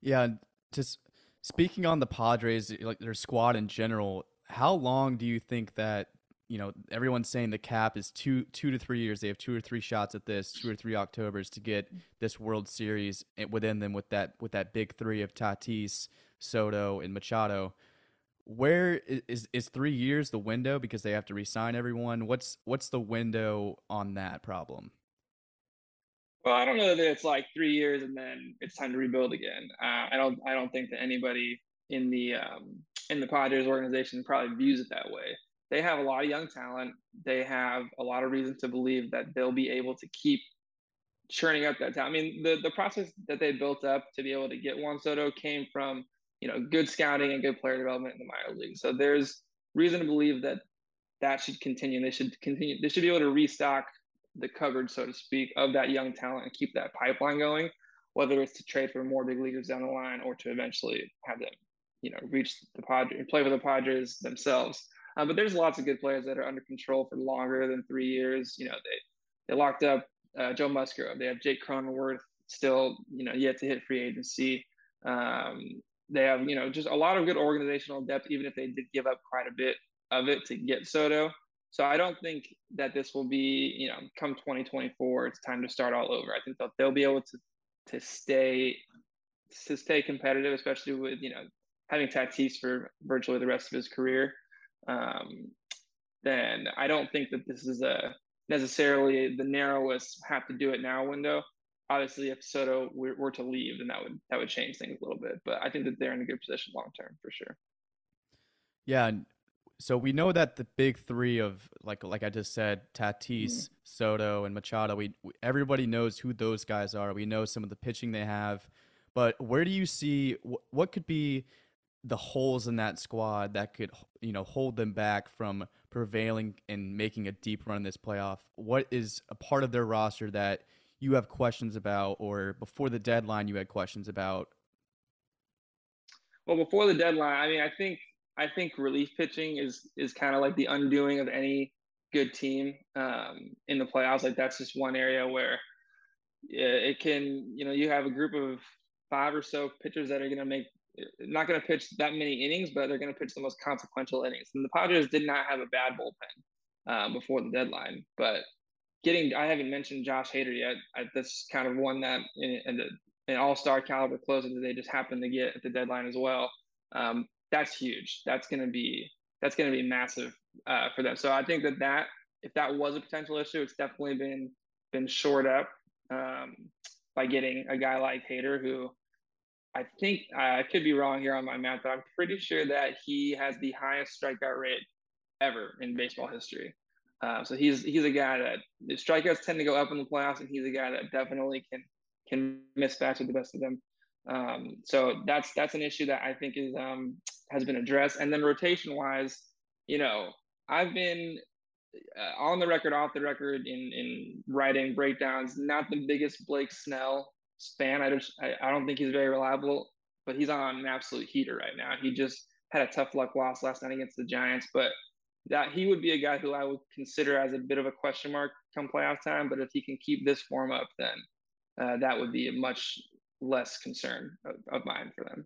Yeah, just speaking on the Padres, like their squad in general, how long do you think that you know everyone's saying the cap is two two to three years? They have two or three shots at this, two or three Octobers to get this World Series eh, within them with that with that big three of Tatis, Soto, and Machado. Where is is three years the window because they have to resign everyone? What's what's the window on that problem? Well, I don't know that it's like three years and then it's time to rebuild again. Uh, I don't. I don't think that anybody in the um, in the Padres organization probably views it that way. They have a lot of young talent. They have a lot of reason to believe that they'll be able to keep churning up that talent. I mean, the the process that they built up to be able to get Juan Soto came from you know good scouting and good player development in the minor league. So there's reason to believe that that should continue. They should continue. They should be able to restock the cupboard, so to speak, of that young talent and keep that pipeline going, whether it's to trade for more big leaguers down the line or to eventually have them, you know, reach the Padres, and play for the Padres themselves. Uh, but there's lots of good players that are under control for longer than three years. You know, they they locked up uh, Joe Musgrove. They have Jake Cronenworth still, you know, yet to hit free agency. Um, they have, you know, just a lot of good organizational depth, even if they did give up quite a bit of it to get Soto. So I don't think that this will be, you know, come 2024, it's time to start all over. I think that they'll be able to to stay to stay competitive, especially with you know having Tatis for virtually the rest of his career. Um, then I don't think that this is a necessarily the narrowest have to do it now window. Obviously, if Soto were, were to leave, then that would that would change things a little bit. But I think that they're in a good position long term for sure. Yeah, so we know that the big three of like like I just said, Tatis, mm-hmm. Soto, and Machado. We, we, everybody knows who those guys are. We know some of the pitching they have, but where do you see wh- what could be the holes in that squad that could you know hold them back from prevailing and making a deep run in this playoff? What is a part of their roster that you have questions about, or before the deadline you had questions about? Well, before the deadline, I mean, I think I think relief pitching is is kind of like the undoing of any good team um, in the playoffs. Like that's just one area where it can, you know, you have a group of five or so pitchers that are going to make not going to pitch that many innings, but they're going to pitch the most consequential innings. And the Padres did not have a bad bullpen um, before the deadline, but getting I haven't mentioned Josh Hader yet. I, that's kind of one that in, in the an all-star caliber closer that they just happened to get at the deadline as well. Um, that's huge. That's going to be that's going to be massive uh, for them. So I think that that if that was a potential issue, it's definitely been been shored up um, by getting a guy like Hader, who I think I could be wrong here on my math, but I'm pretty sure that he has the highest strikeout rate ever in baseball history. Uh, so he's he's a guy that the strikeouts tend to go up in the playoffs, and he's a guy that definitely can can miss bats with the best of them. Um, so that's that's an issue that I think is um, has been addressed. And then rotation wise, you know, I've been uh, on the record, off the record in in writing breakdowns. Not the biggest Blake Snell fan. I just I, I don't think he's very reliable, but he's on an absolute heater right now. He just had a tough luck loss last night against the Giants, but that he would be a guy who I would consider as a bit of a question mark come playoff time. But if he can keep this form up, then uh, that would be a much less concern of, of mine for them.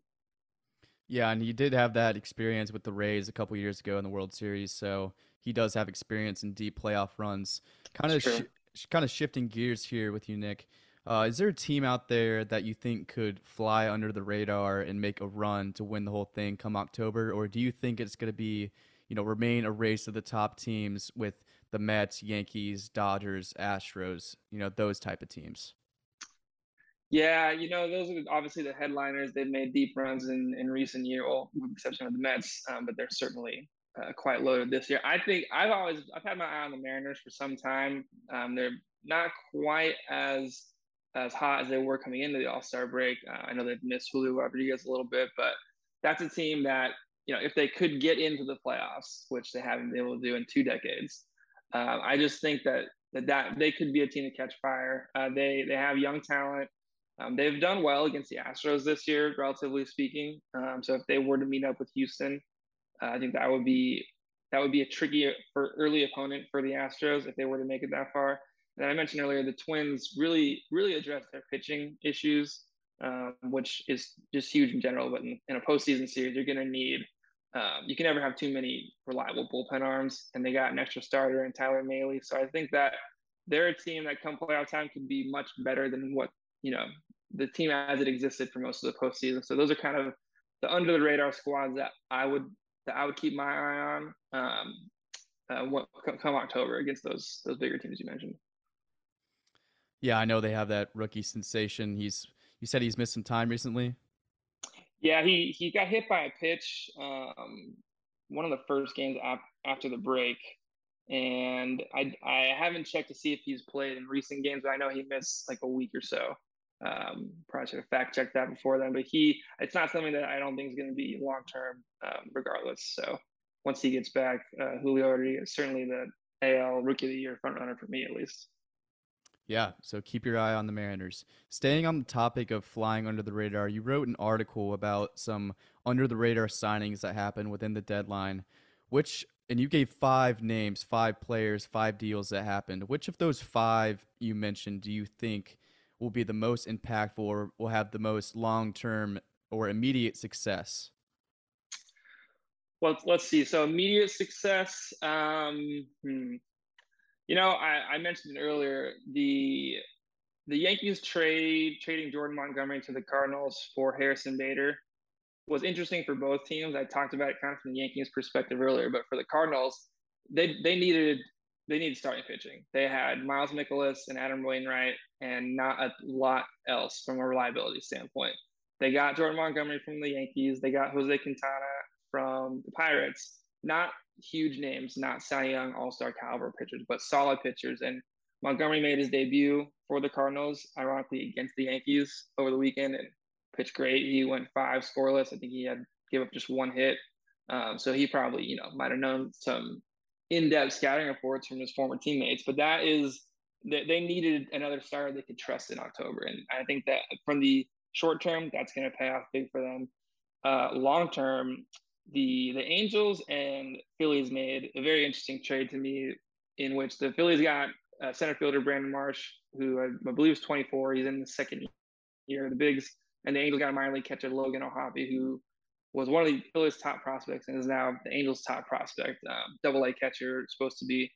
Yeah, and he did have that experience with the Rays a couple years ago in the World Series, so he does have experience in deep playoff runs. Kind of, sh- kind of shifting gears here with you, Nick. Uh, is there a team out there that you think could fly under the radar and make a run to win the whole thing come October, or do you think it's going to be, you know, remain a race of the top teams with the Mets, Yankees, Dodgers, Astros, you know, those type of teams? Yeah, you know, those are obviously the headliners. They've made deep runs in, in recent years, well, with the exception of the Mets, um, but they're certainly uh, quite loaded this year. I think I've always I've had my eye on the Mariners for some time. Um, they're not quite as as hot as they were coming into the All Star break. Uh, I know they've missed Julio Rodriguez a little bit, but that's a team that you know if they could get into the playoffs, which they haven't been able to do in two decades, uh, I just think that that that they could be a team to catch fire. Uh, they they have young talent. Um, they've done well against the Astros this year, relatively speaking. Um, so if they were to meet up with Houston, uh, I think that would be that would be a tricky for early opponent for the Astros if they were to make it that far. And I mentioned earlier, the Twins really really addressed their pitching issues, um, which is just huge in general. But in, in a postseason series, you're going to need um, you can never have too many reliable bullpen arms, and they got an extra starter in Tyler Mahle. So I think that they're a team that come playoff time can be much better than what you know the team as it existed for most of the postseason. So those are kind of the under the radar squads that I would that I would keep my eye on um, uh, what, come October against those those bigger teams you mentioned. Yeah, I know they have that rookie sensation. He's you said he's missed some time recently. Yeah, he he got hit by a pitch um, one of the first games ap- after the break, and I I haven't checked to see if he's played in recent games, but I know he missed like a week or so. Um, probably should have fact checked that before then, but he it's not something that I don't think is going to be long term, um, regardless. So once he gets back, uh, Julio is certainly the AL Rookie of the Year front runner for me at least. Yeah, so keep your eye on the Mariners. Staying on the topic of flying under the radar, you wrote an article about some under the radar signings that happened within the deadline, which and you gave five names, five players, five deals that happened. Which of those five you mentioned do you think will be the most impactful or will have the most long-term or immediate success? Well, let's see. So immediate success. Um, hmm. You know, I, I mentioned earlier the the Yankees trade trading Jordan Montgomery to the Cardinals for Harrison Bader was interesting for both teams. I talked about it kind of from the Yankees perspective earlier, but for the Cardinals, they they needed they needed starting pitching. They had Miles Mikolas and Adam Wainwright, and not a lot else from a reliability standpoint. They got Jordan Montgomery from the Yankees. They got Jose Quintana from the Pirates. Not huge names, not Cy Young All Star caliber pitchers, but solid pitchers. And Montgomery made his debut for the Cardinals, ironically against the Yankees over the weekend, and pitched great. He went five scoreless. I think he had give up just one hit. Um, so he probably, you know, might have known some in-depth scouting reports from his former teammates. But that is that they needed another starter they could trust in October, and I think that from the short term, that's going to pay off big for them. Uh, long term, the the Angels and Phillies made a very interesting trade to me, in which the Phillies got uh, center fielder Brandon Marsh, who I, I, believe is 24. He's in the second year of the bigs, and the Angels got a minor league catcher Logan O'Hoppe, who was one of the Phillies' top prospects and is now the Angels' top prospect. Um, double A catcher, supposed to be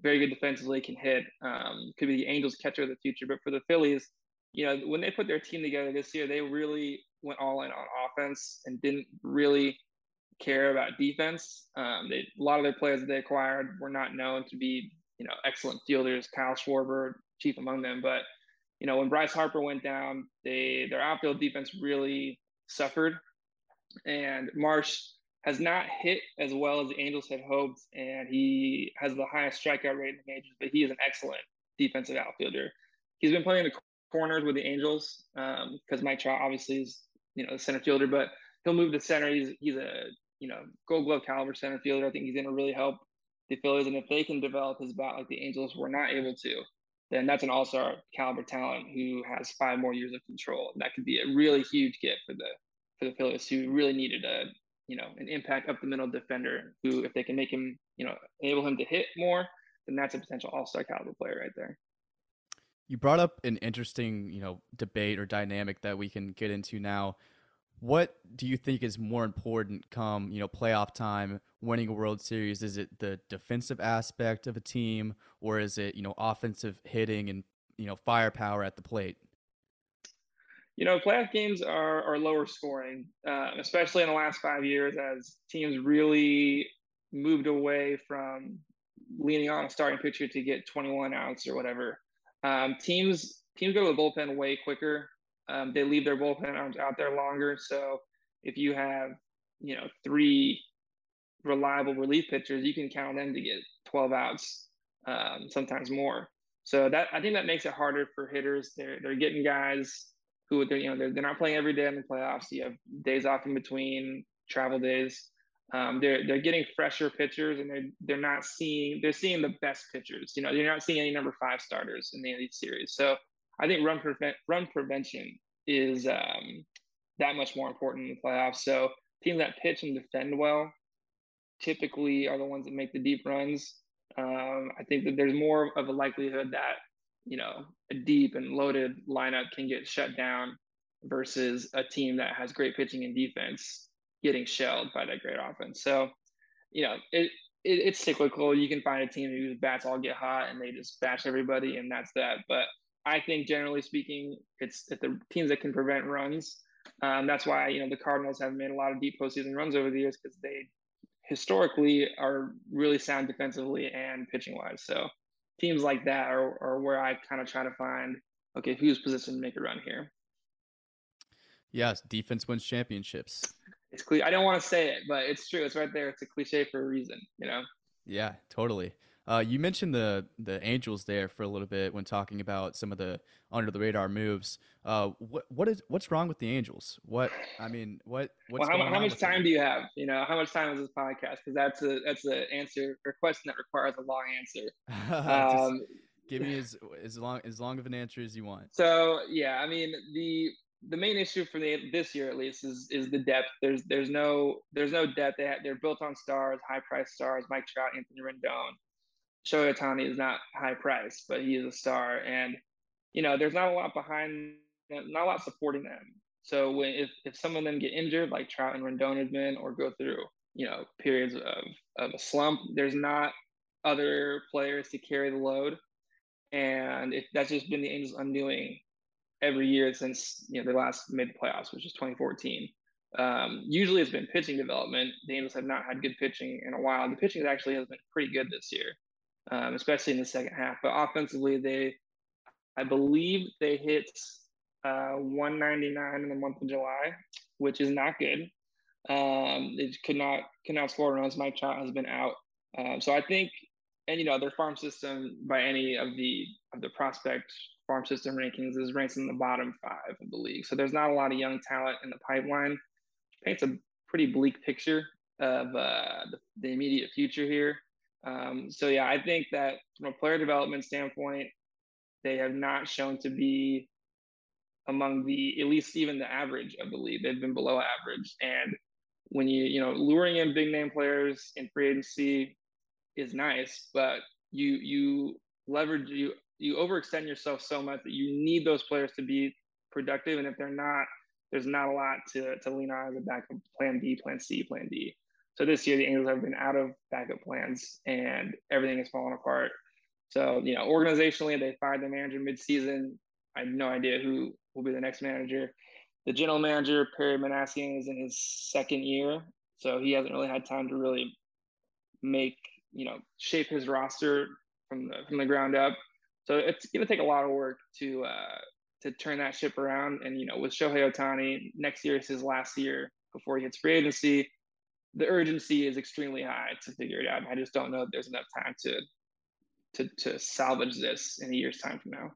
very good defensively, can hit. Um, could be the Angels' catcher of the future. But for the Phillies, you know, when they put their team together this year, they really went all in on offense and didn't really care about defense. Um, they, a lot of their players that they acquired were not known to be, you know, excellent fielders. Kyle Schwarber, chief among them. But you know, when Bryce Harper went down, they their outfield defense really suffered, and Marsh has not hit as well as the Angels had hoped, and he has the highest strikeout rate in the majors. But he is an excellent defensive outfielder. He's been playing the corners with the Angels because um, Mike Trout obviously is you know the center fielder, but he'll move to center. He's he's a you know Gold Glove caliber center fielder. I think he's going to really help the Phillies, and if they can develop his bat like the Angels were not able to, then that's an all-star caliber talent who has five more years of control. That could be a really huge gift for the for the Phillies who really needed a you know an impact up the middle defender who if they can make him you know enable him to hit more, then that's a potential all-star caliber player right there. You brought up an interesting, you know, debate or dynamic that we can get into now. What do you think is more important come, you know, playoff time, winning a World Series? Is it the defensive aspect of a team or is it, you know, offensive hitting and, you know, firepower at the plate? You know, playoff games are, are lower scoring, uh, especially in the last five years as teams really moved away from leaning on a starting pitcher to get 21 outs or whatever. Um, teams teams go to the bullpen way quicker. Um, they leave their bullpen arms out there longer. So if you have you know three reliable relief pitchers, you can count them to get 12 outs, um, sometimes more. So that I think that makes it harder for hitters. They're they're getting guys who they're you know they're, they're not playing every day in the playoffs. You have days off in between, travel days. Um, they're they're getting fresher pitchers, and they're they're not seeing they're seeing the best pitchers. You know, you're not seeing any number five starters in these series. So I think run prevent run prevention is um, that much more important in the playoffs. So teams that pitch and defend well typically are the ones that make the deep runs. Um, I think that there's more of a likelihood that you know a deep and loaded lineup can get shut down versus a team that has great pitching and defense getting shelled by that great offense. So, you know, it, it it's cyclical. You can find a team whose bats all get hot and they just bash everybody, and that's that. But I think generally speaking, it's, the teams that can prevent runs. Um, that's why you know the Cardinals have made a lot of deep postseason runs over the years because they historically are really sound defensively and pitching wise. So teams like that are, are where I kind of try to find okay who's positioned to make a run here. Yes, defense wins championships. It's clear. I don't want to say it, but it's true. It's right there. It's a cliche for a reason, you know. Yeah, totally. Uh, you mentioned the the Angels there for a little bit when talking about some of the under the radar moves. Uh, what what is what's wrong with the Angels? What I mean, what what's well, how, how much time them? do you have? You know, how much time is this podcast? Because that's a that's an answer or question that requires a long answer. um, give me as as long as long of an answer as you want. So yeah, I mean the the main issue for the this year at least is is the depth. There's there's no there's no depth. They have, they're built on stars, high price stars, Mike Trout, Anthony Rendon. Shohei Ohtani is not high price, but he is a star, and you know there's not a lot behind, not a lot supporting them. So when if if some of them get injured, like Trout and Rendon have been, or go through you know periods of of a slump, there's not other players to carry the load, and it, that's just been the Angels' undoing every year since you know the last the playoffs, which is 2014. Um, usually it's been pitching development. The Angels have not had good pitching in a while. The pitching actually has been pretty good this year um, especially in the second half. But offensively, they, I believe they hit uh, 199 in the month of July, which is not good. Um, they could not could not score runs. Mike Trout has been out, um, so I think, and you know, their farm system by any of the of the prospect farm system rankings is ranked in the bottom five of the league. So there's not a lot of young talent in the pipeline. Paints a pretty bleak picture of uh, the, the immediate future here. Um, so yeah, I think that from a player development standpoint, they have not shown to be among the at least even the average of the league. They've been below average. And when you you know luring in big name players in free agency is nice, but you you leverage you you overextend yourself so much that you need those players to be productive. And if they're not, there's not a lot to to lean on as a backup plan B, plan C, plan D. So this year, the Angels have been out of backup plans and everything is falling apart. So, you know, organizationally, they fired the manager midseason. I have no idea who will be the next manager. The general manager, Perry Minasian, is in his second year. So he hasn't really had time to really make, you know, shape his roster from the from the ground up. So it's going to take a lot of work to uh, to turn that ship around. And you know, with Shohei Ohtani, next year is his last year before he hits free agency the urgency is extremely high to figure it out. I just don't know if there's enough time to to to salvage this in a year's time from now.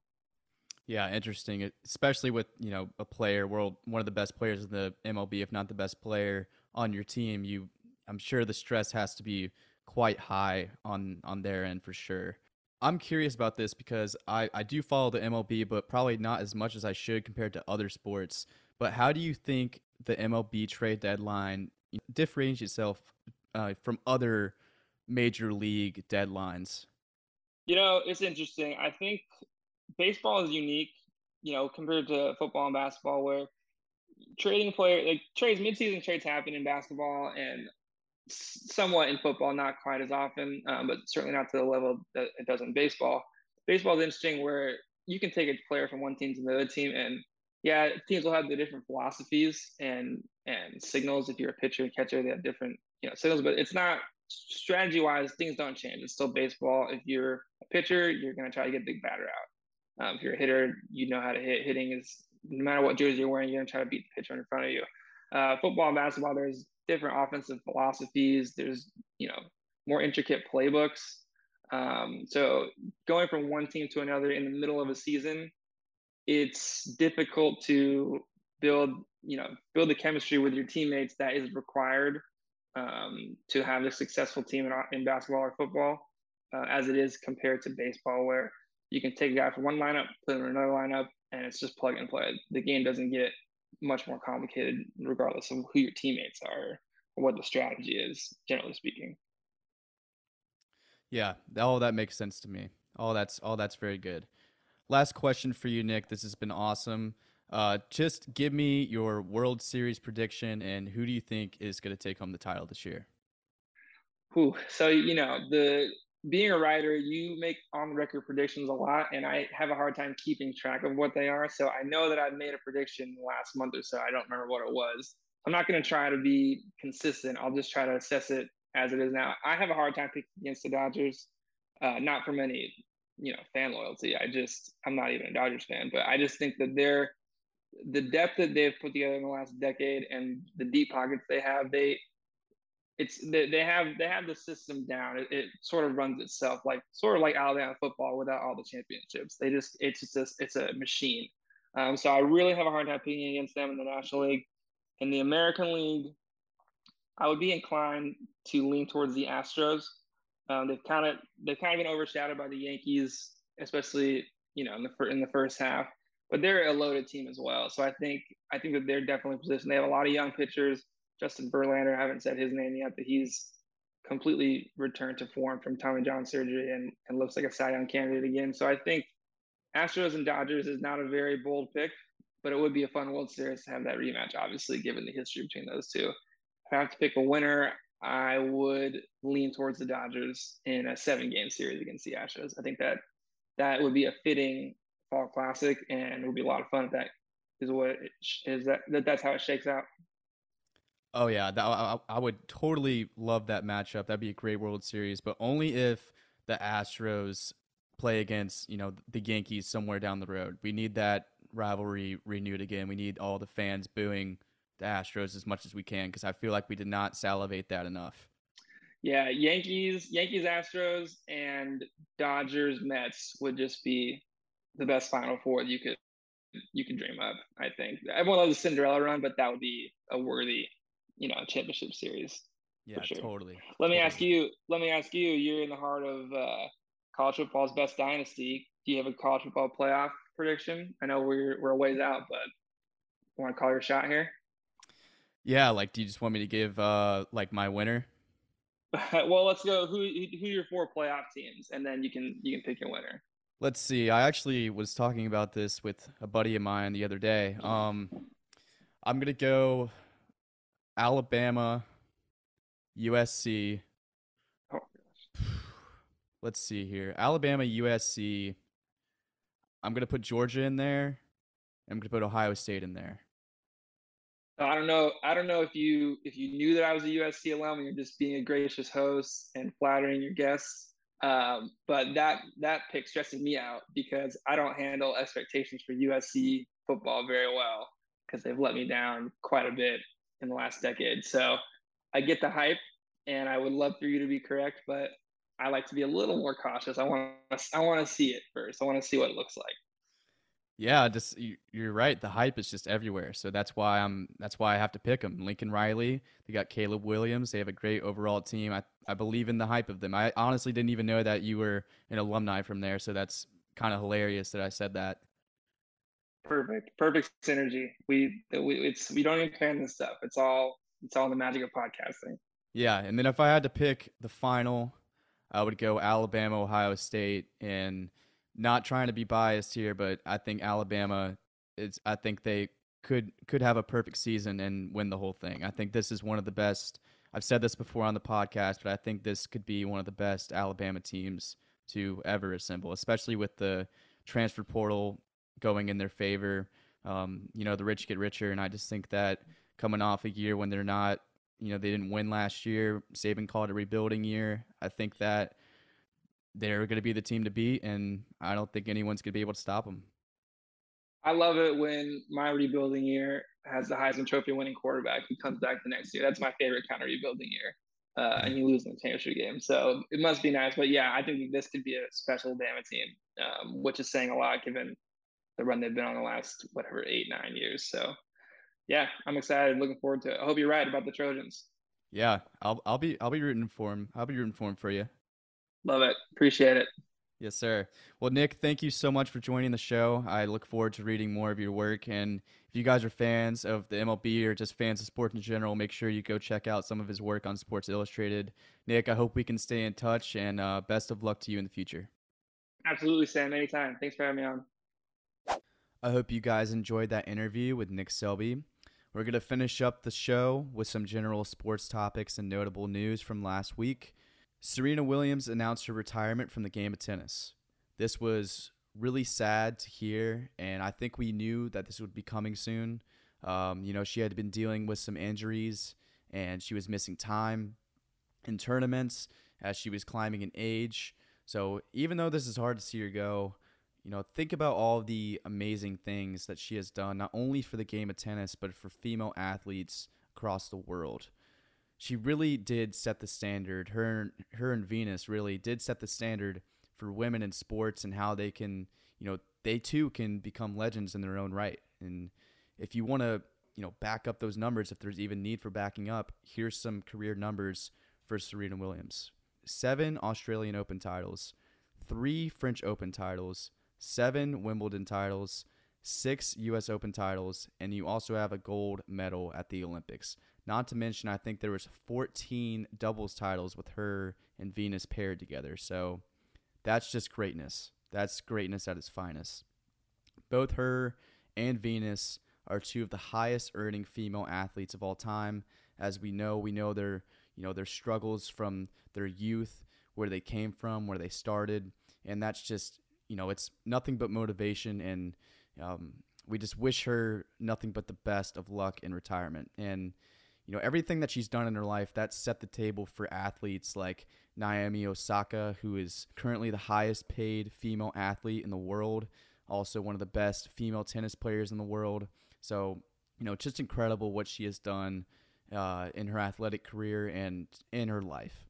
Yeah, interesting. Especially with you know a player, world one of the best players in the MLB, if not the best player on your team. You, I'm sure the stress has to be quite high on on their end for sure. I'm curious about this because I I do follow the MLB, but probably not as much as I should compared to other sports. But how do you think the MLB trade deadline differentiate itself uh, from other major league deadlines? You know, it's interesting. I think baseball is unique, you know, compared to football and basketball, where trading player like trades midseason trades happen in basketball and somewhat in football, not quite as often, um, but certainly not to the level that it does in baseball. Baseball is interesting where you can take a player from one team to the other team and yeah, teams will have the different philosophies and and signals. If you're a pitcher and catcher, they have different you know signals, but it's not strategy wise, things don't change. It's still baseball. If you're a pitcher, you're going to try to get the batter out. Um, if you're a hitter, you know how to hit. Hitting is no matter what jersey you're wearing, you're going to try to beat the pitcher in front of you. Uh, football and basketball, there's different offensive philosophies. There's you know more intricate playbooks. Um, so going from one team to another in the middle of a season, it's difficult to build you know build the chemistry with your teammates that is required um, to have a successful team in, in basketball or football uh, as it is compared to baseball where you can take a guy from one lineup put him in another lineup and it's just plug and play. The game doesn't get much more complicated regardless of who your teammates are or what the strategy is generally speaking. Yeah all that makes sense to me. All that's all that's very good last question for you nick this has been awesome uh, just give me your World Series prediction and who do you think is going to take home the title this year? Whew. So you know the being a writer, you make on record predictions a lot, and I have a hard time keeping track of what they are. So I know that I've made a prediction last month or so. I don't remember what it was. I'm not going to try to be consistent. I'll just try to assess it as it is now. I have a hard time picking against the Dodgers, uh, not from any you know fan loyalty. I just I'm not even a Dodgers fan, but I just think that they're the depth that they've put together in the last decade and the deep pockets they have, they it's they, they have they have the system down. It, it, sort of runs itself, like sort of like Alabama football without all the championships. They just it's just a, it's a machine. Um, so I really have a hard time picking against them in the National League. In the American League, I would be inclined to lean towards the Astros. Um, they've kind of they've kind of been overshadowed by the Yankees, especially you know in the in the first half but they're a loaded team as well. So I think I think that they're definitely positioned. They have a lot of young pitchers. Justin Verlander, I haven't said his name yet, but he's completely returned to form from Tommy John surgery and, and looks like a Cy Young candidate again. So I think Astros and Dodgers is not a very bold pick, but it would be a fun World Series to have that rematch, obviously, given the history between those two. If I have to pick a winner, I would lean towards the Dodgers in a seven game series against the Astros. I think that that would be a fitting fall classic, and it would be a lot of fun if that is what it is that, that that's how it shakes out. Oh yeah, that, I, I would totally love that matchup. That'd be a great World Series, but only if the Astros play against you know the Yankees somewhere down the road. We need that rivalry renewed again. We need all the fans booing the Astros as much as we can because I feel like we did not salivate that enough. Yeah, Yankees, Yankees, Astros, and Dodgers, Mets would just be the best Final Four that you could you could dream of. I think everyone loves a Cinderella run, but that would be a worthy, you know, championship series. Yeah, sure. totally. Let me ask you. Let me ask you. You're in the heart of uh, college football's best dynasty. Do you have a college football playoff prediction? I know we're we're a ways out, but want to call your shot here? Yeah, like, do you just want me to give uh like my winner? well, let's go. Who who are your four playoff teams, and then you can you can pick your winner. Let's see. I actually was talking about this with a buddy of mine the other day. Um, I'm gonna go Alabama, USC. Oh, Let's see here. Alabama, USC. I'm gonna put Georgia in there. I'm gonna put Ohio State in there. I don't know. I don't know if you if you knew that I was a USC alum and you're just being a gracious host and flattering your guests. Um, but that that pick stresses me out because I don't handle expectations for USC football very well because they've let me down quite a bit in the last decade. So I get the hype, and I would love for you to be correct, but I like to be a little more cautious. I want I want to see it first. I want to see what it looks like. Yeah, just you're right. The hype is just everywhere, so that's why I'm. That's why I have to pick them. Lincoln Riley. They got Caleb Williams. They have a great overall team. I I believe in the hype of them. I honestly didn't even know that you were an alumni from there, so that's kind of hilarious that I said that. Perfect, perfect synergy. We, we it's we don't even plan this stuff. It's all it's all the magic of podcasting. Yeah, and then if I had to pick the final, I would go Alabama, Ohio State, and not trying to be biased here, but I think Alabama is I think they could could have a perfect season and win the whole thing. I think this is one of the best I've said this before on the podcast, but I think this could be one of the best Alabama teams to ever assemble, especially with the transfer portal going in their favor. Um, you know, the rich get richer, and I just think that coming off a year when they're not you know, they didn't win last year. Saban called a rebuilding year. I think that they're going to be the team to beat, and I don't think anyone's going to be able to stop them. I love it when my rebuilding year has the Heisman Trophy winning quarterback who comes back the next year. That's my favorite kind of rebuilding year. Uh, and you lose in the championship game. So it must be nice. But yeah, I think this could be a special Bama team, um, which is saying a lot given the run they've been on the last, whatever, eight, nine years. So yeah, I'm excited. Looking forward to it. I hope you're right about the Trojans. Yeah, I'll I'll be I'll be rooting for him. I'll be rooting for him for you. Love it. Appreciate it. Yes, sir. Well, Nick, thank you so much for joining the show. I look forward to reading more of your work. And if you guys are fans of the MLB or just fans of sports in general, make sure you go check out some of his work on Sports Illustrated. Nick, I hope we can stay in touch and uh, best of luck to you in the future. Absolutely, Sam. Anytime. Thanks for having me on. I hope you guys enjoyed that interview with Nick Selbe. We're going to finish up the show with some general sports topics and notable news from last week. Serena Williams announced her retirement from the game of tennis. This was really sad to hear, and I think we knew that this would be coming soon. Um, you know, she had been dealing with some injuries, and she was missing time in tournaments as she was climbing in age. So even though this is hard to see her go, you know, think about all the amazing things that she has done, not only for the game of tennis, but for female athletes across the world she really did set the standard. Her her and Venus really did set the standard for women in sports and how they can, you know, they too can become legends in their own right. And if you want to, you know, back up those numbers, if there's even need for backing up, here's some career numbers for Serena Williams: seven Australian Open titles, three French Open titles, seven Wimbledon titles, six U.S. Open titles, and you also have a gold medal at the Olympics. Not to mention, I think there was 14 doubles titles with her and Venus paired together. So that's just greatness. That's greatness at its finest. Both her and Venus are two of the highest earning female athletes of all time. As we know, we know their you know their struggles from their youth, where they came from, where they started, and that's just you know it's nothing but motivation and um, we just wish her nothing but the best of luck in retirement and you know, everything that she's done in her life that set the table for athletes like Naomi Osaka, who is currently the highest paid female athlete in the world, also one of the best female tennis players in the world. So, you know, just incredible what she has done uh, in her athletic career and in her life.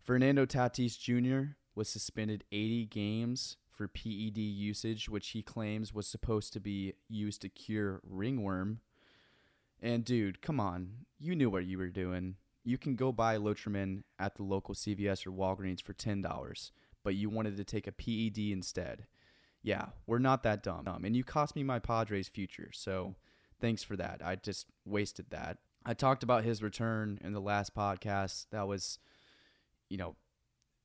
Fernando Tatis Jr. was suspended 80 games for PED usage, which he claims was supposed to be used to cure ringworm. And dude, come on. You knew what you were doing. You can go buy Lotrimin at the local CVS or Walgreens for $10, but you wanted to take a PED instead. Yeah, we're not that dumb. Um, and you cost me my Padres future, so thanks for that. I just wasted that. I talked about his return in the last podcast. That was, you know,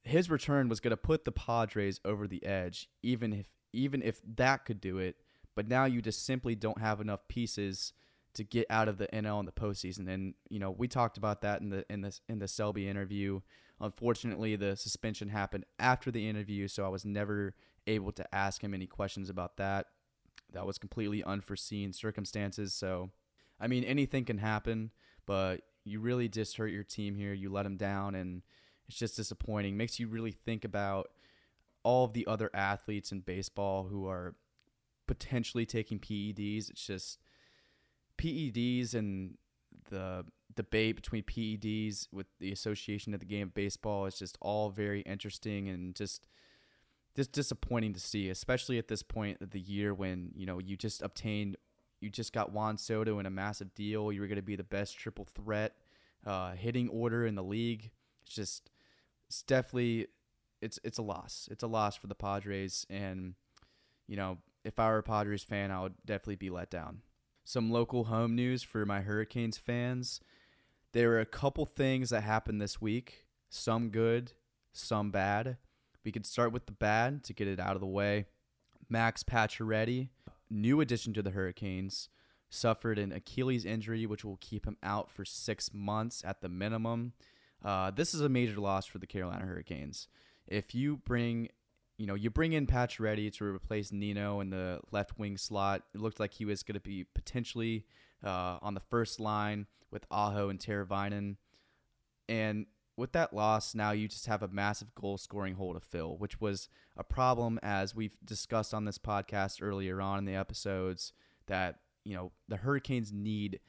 his return was going to put the Padres over the edge, even if even if that could do it. But now you just simply don't have enough pieces to get out of the NL in the postseason. And you know, we talked about that in the in this in the Selbe interview. Unfortunately, the suspension happened after the interview, so I was never able to ask him any questions about that. That was completely unforeseen circumstances. So, I mean, anything can happen, but you really just hurt your team here. You let them down, and it's just disappointing. Makes you really think about all of the other athletes in baseball who are potentially taking PEDs. It's just PEDs and the debate between PEDs with the association of the game of baseball is just all very interesting and just just disappointing to see, especially at this point of the year when you know you just obtained, you just got Juan Soto in a massive deal. You were going to be the best triple threat uh, hitting order in the league. It's just, it's definitely, it's it's a loss. It's a loss for the Padres, and you know if I were a Padres fan, I would definitely be let down some local home news for my Hurricanes fans. There were a couple things that happened this week, some good, some bad. We could start with the bad to get it out of the way. Max Pacioretty, new addition to the Hurricanes, suffered an Achilles injury, which will keep him out for six months at the minimum. Uh, this is a major loss for the Carolina Hurricanes. If you bring you know, you bring in Pacioretty to replace Nino in the left wing slot. It looked like he was going to be potentially uh, on the first line with Aho and Teravainen. And with that loss, now you just have a massive goal scoring hole to fill, which was a problem as we've discussed on this podcast earlier on in the episodes that, you know, the Hurricanes need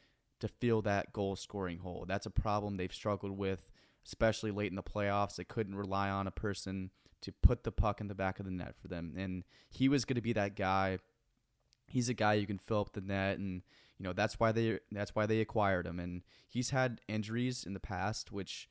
to fill that goal scoring hole. That's a problem they've struggled with, especially late in the playoffs. They couldn't rely on a person to put the puck in the back of the net for them. And he was going to be that guy. He's a guy you can fill up the net and you know that's why they that's why they acquired him and he's had injuries in the past which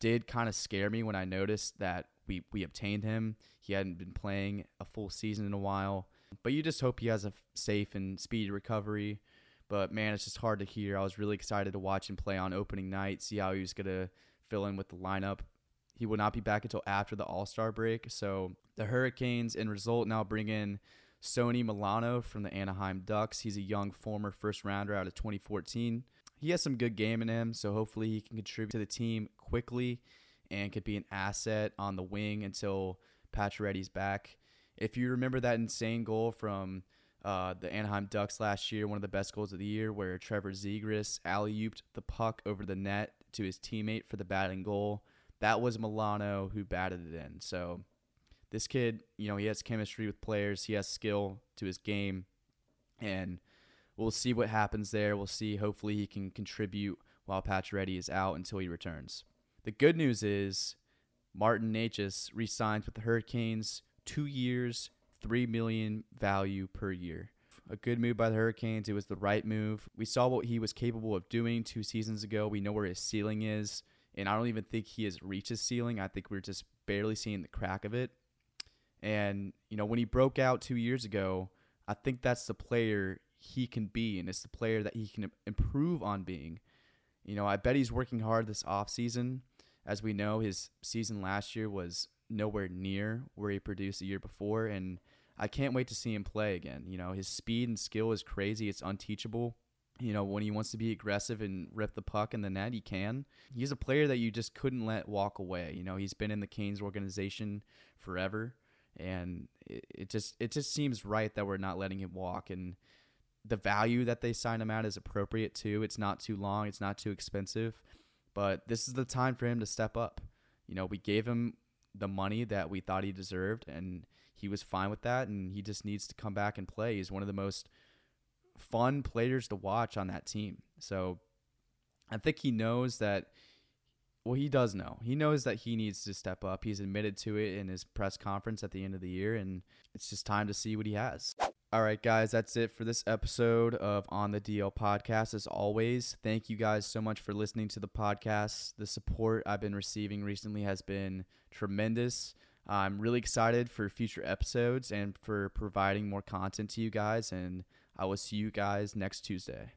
did kind of scare me when I noticed that we we obtained him. He hadn't been playing a full season in a while. But you just hope he has a safe and speedy recovery. But man, it's just hard to hear. I was really excited to watch him play on opening night, see how he was going to fill in with the lineup. He will not be back until after the All Star break. So the Hurricanes, in result, now bring in Sonny Milano from the Anaheim Ducks. He's a young former first rounder out of 2014. He has some good game in him, so hopefully he can contribute to the team quickly and could be an asset on the wing until Pacioretty's back. If you remember that insane goal from uh, the Anaheim Ducks last year, one of the best goals of the year, where Trevor Zegras alley ooped the puck over the net to his teammate for the batting goal that was Milano who batted it in. So this kid, you know, he has chemistry with players, he has skill to his game, and we'll see what happens there. We'll see. Hopefully, he can contribute while Pacioretty is out until he returns. The good news is Martin Necas re-signs with the Hurricanes, two years, three million value per year. A good move by the Hurricanes. It was the right move. We saw what he was capable of doing two seasons ago. We know where his ceiling is and I don't even think he has reached his ceiling. I think we're just barely seeing the crack of it. And you know, when he broke out two years ago, I think that's the player he can be, and it's the player that he can improve on being. You know, I bet he's working hard this off season. As we know, his season last year was nowhere near where he produced the year before, and I can't wait to see him play again. You know, his speed and skill is crazy; it's unteachable you know, when he wants to be aggressive and rip the puck in the net, he can. He's a player that you just couldn't let walk away. You know, he's been in the Canes organization forever, and it, it just it just seems right that we're not letting him walk. And the value that they sign him at is appropriate too. It's not too long. It's not too expensive, but this is the time for him to step up. You know, we gave him the money that we thought he deserved, and he was fine with that. And he just needs to come back and play. He's one of the most fun players to watch on that team. So I think he knows that. Well, he does know. He knows that he needs to step up. He's admitted to it in his press conference at the end of the year, and it's just time to see what he has. All right, guys, that's it for this episode of On the DL podcast. As always, thank you guys so much for listening to the podcast. The support I've been receiving recently has been tremendous. I'm really excited for future episodes and for providing more content to you guys. And I will see you guys next Tuesday.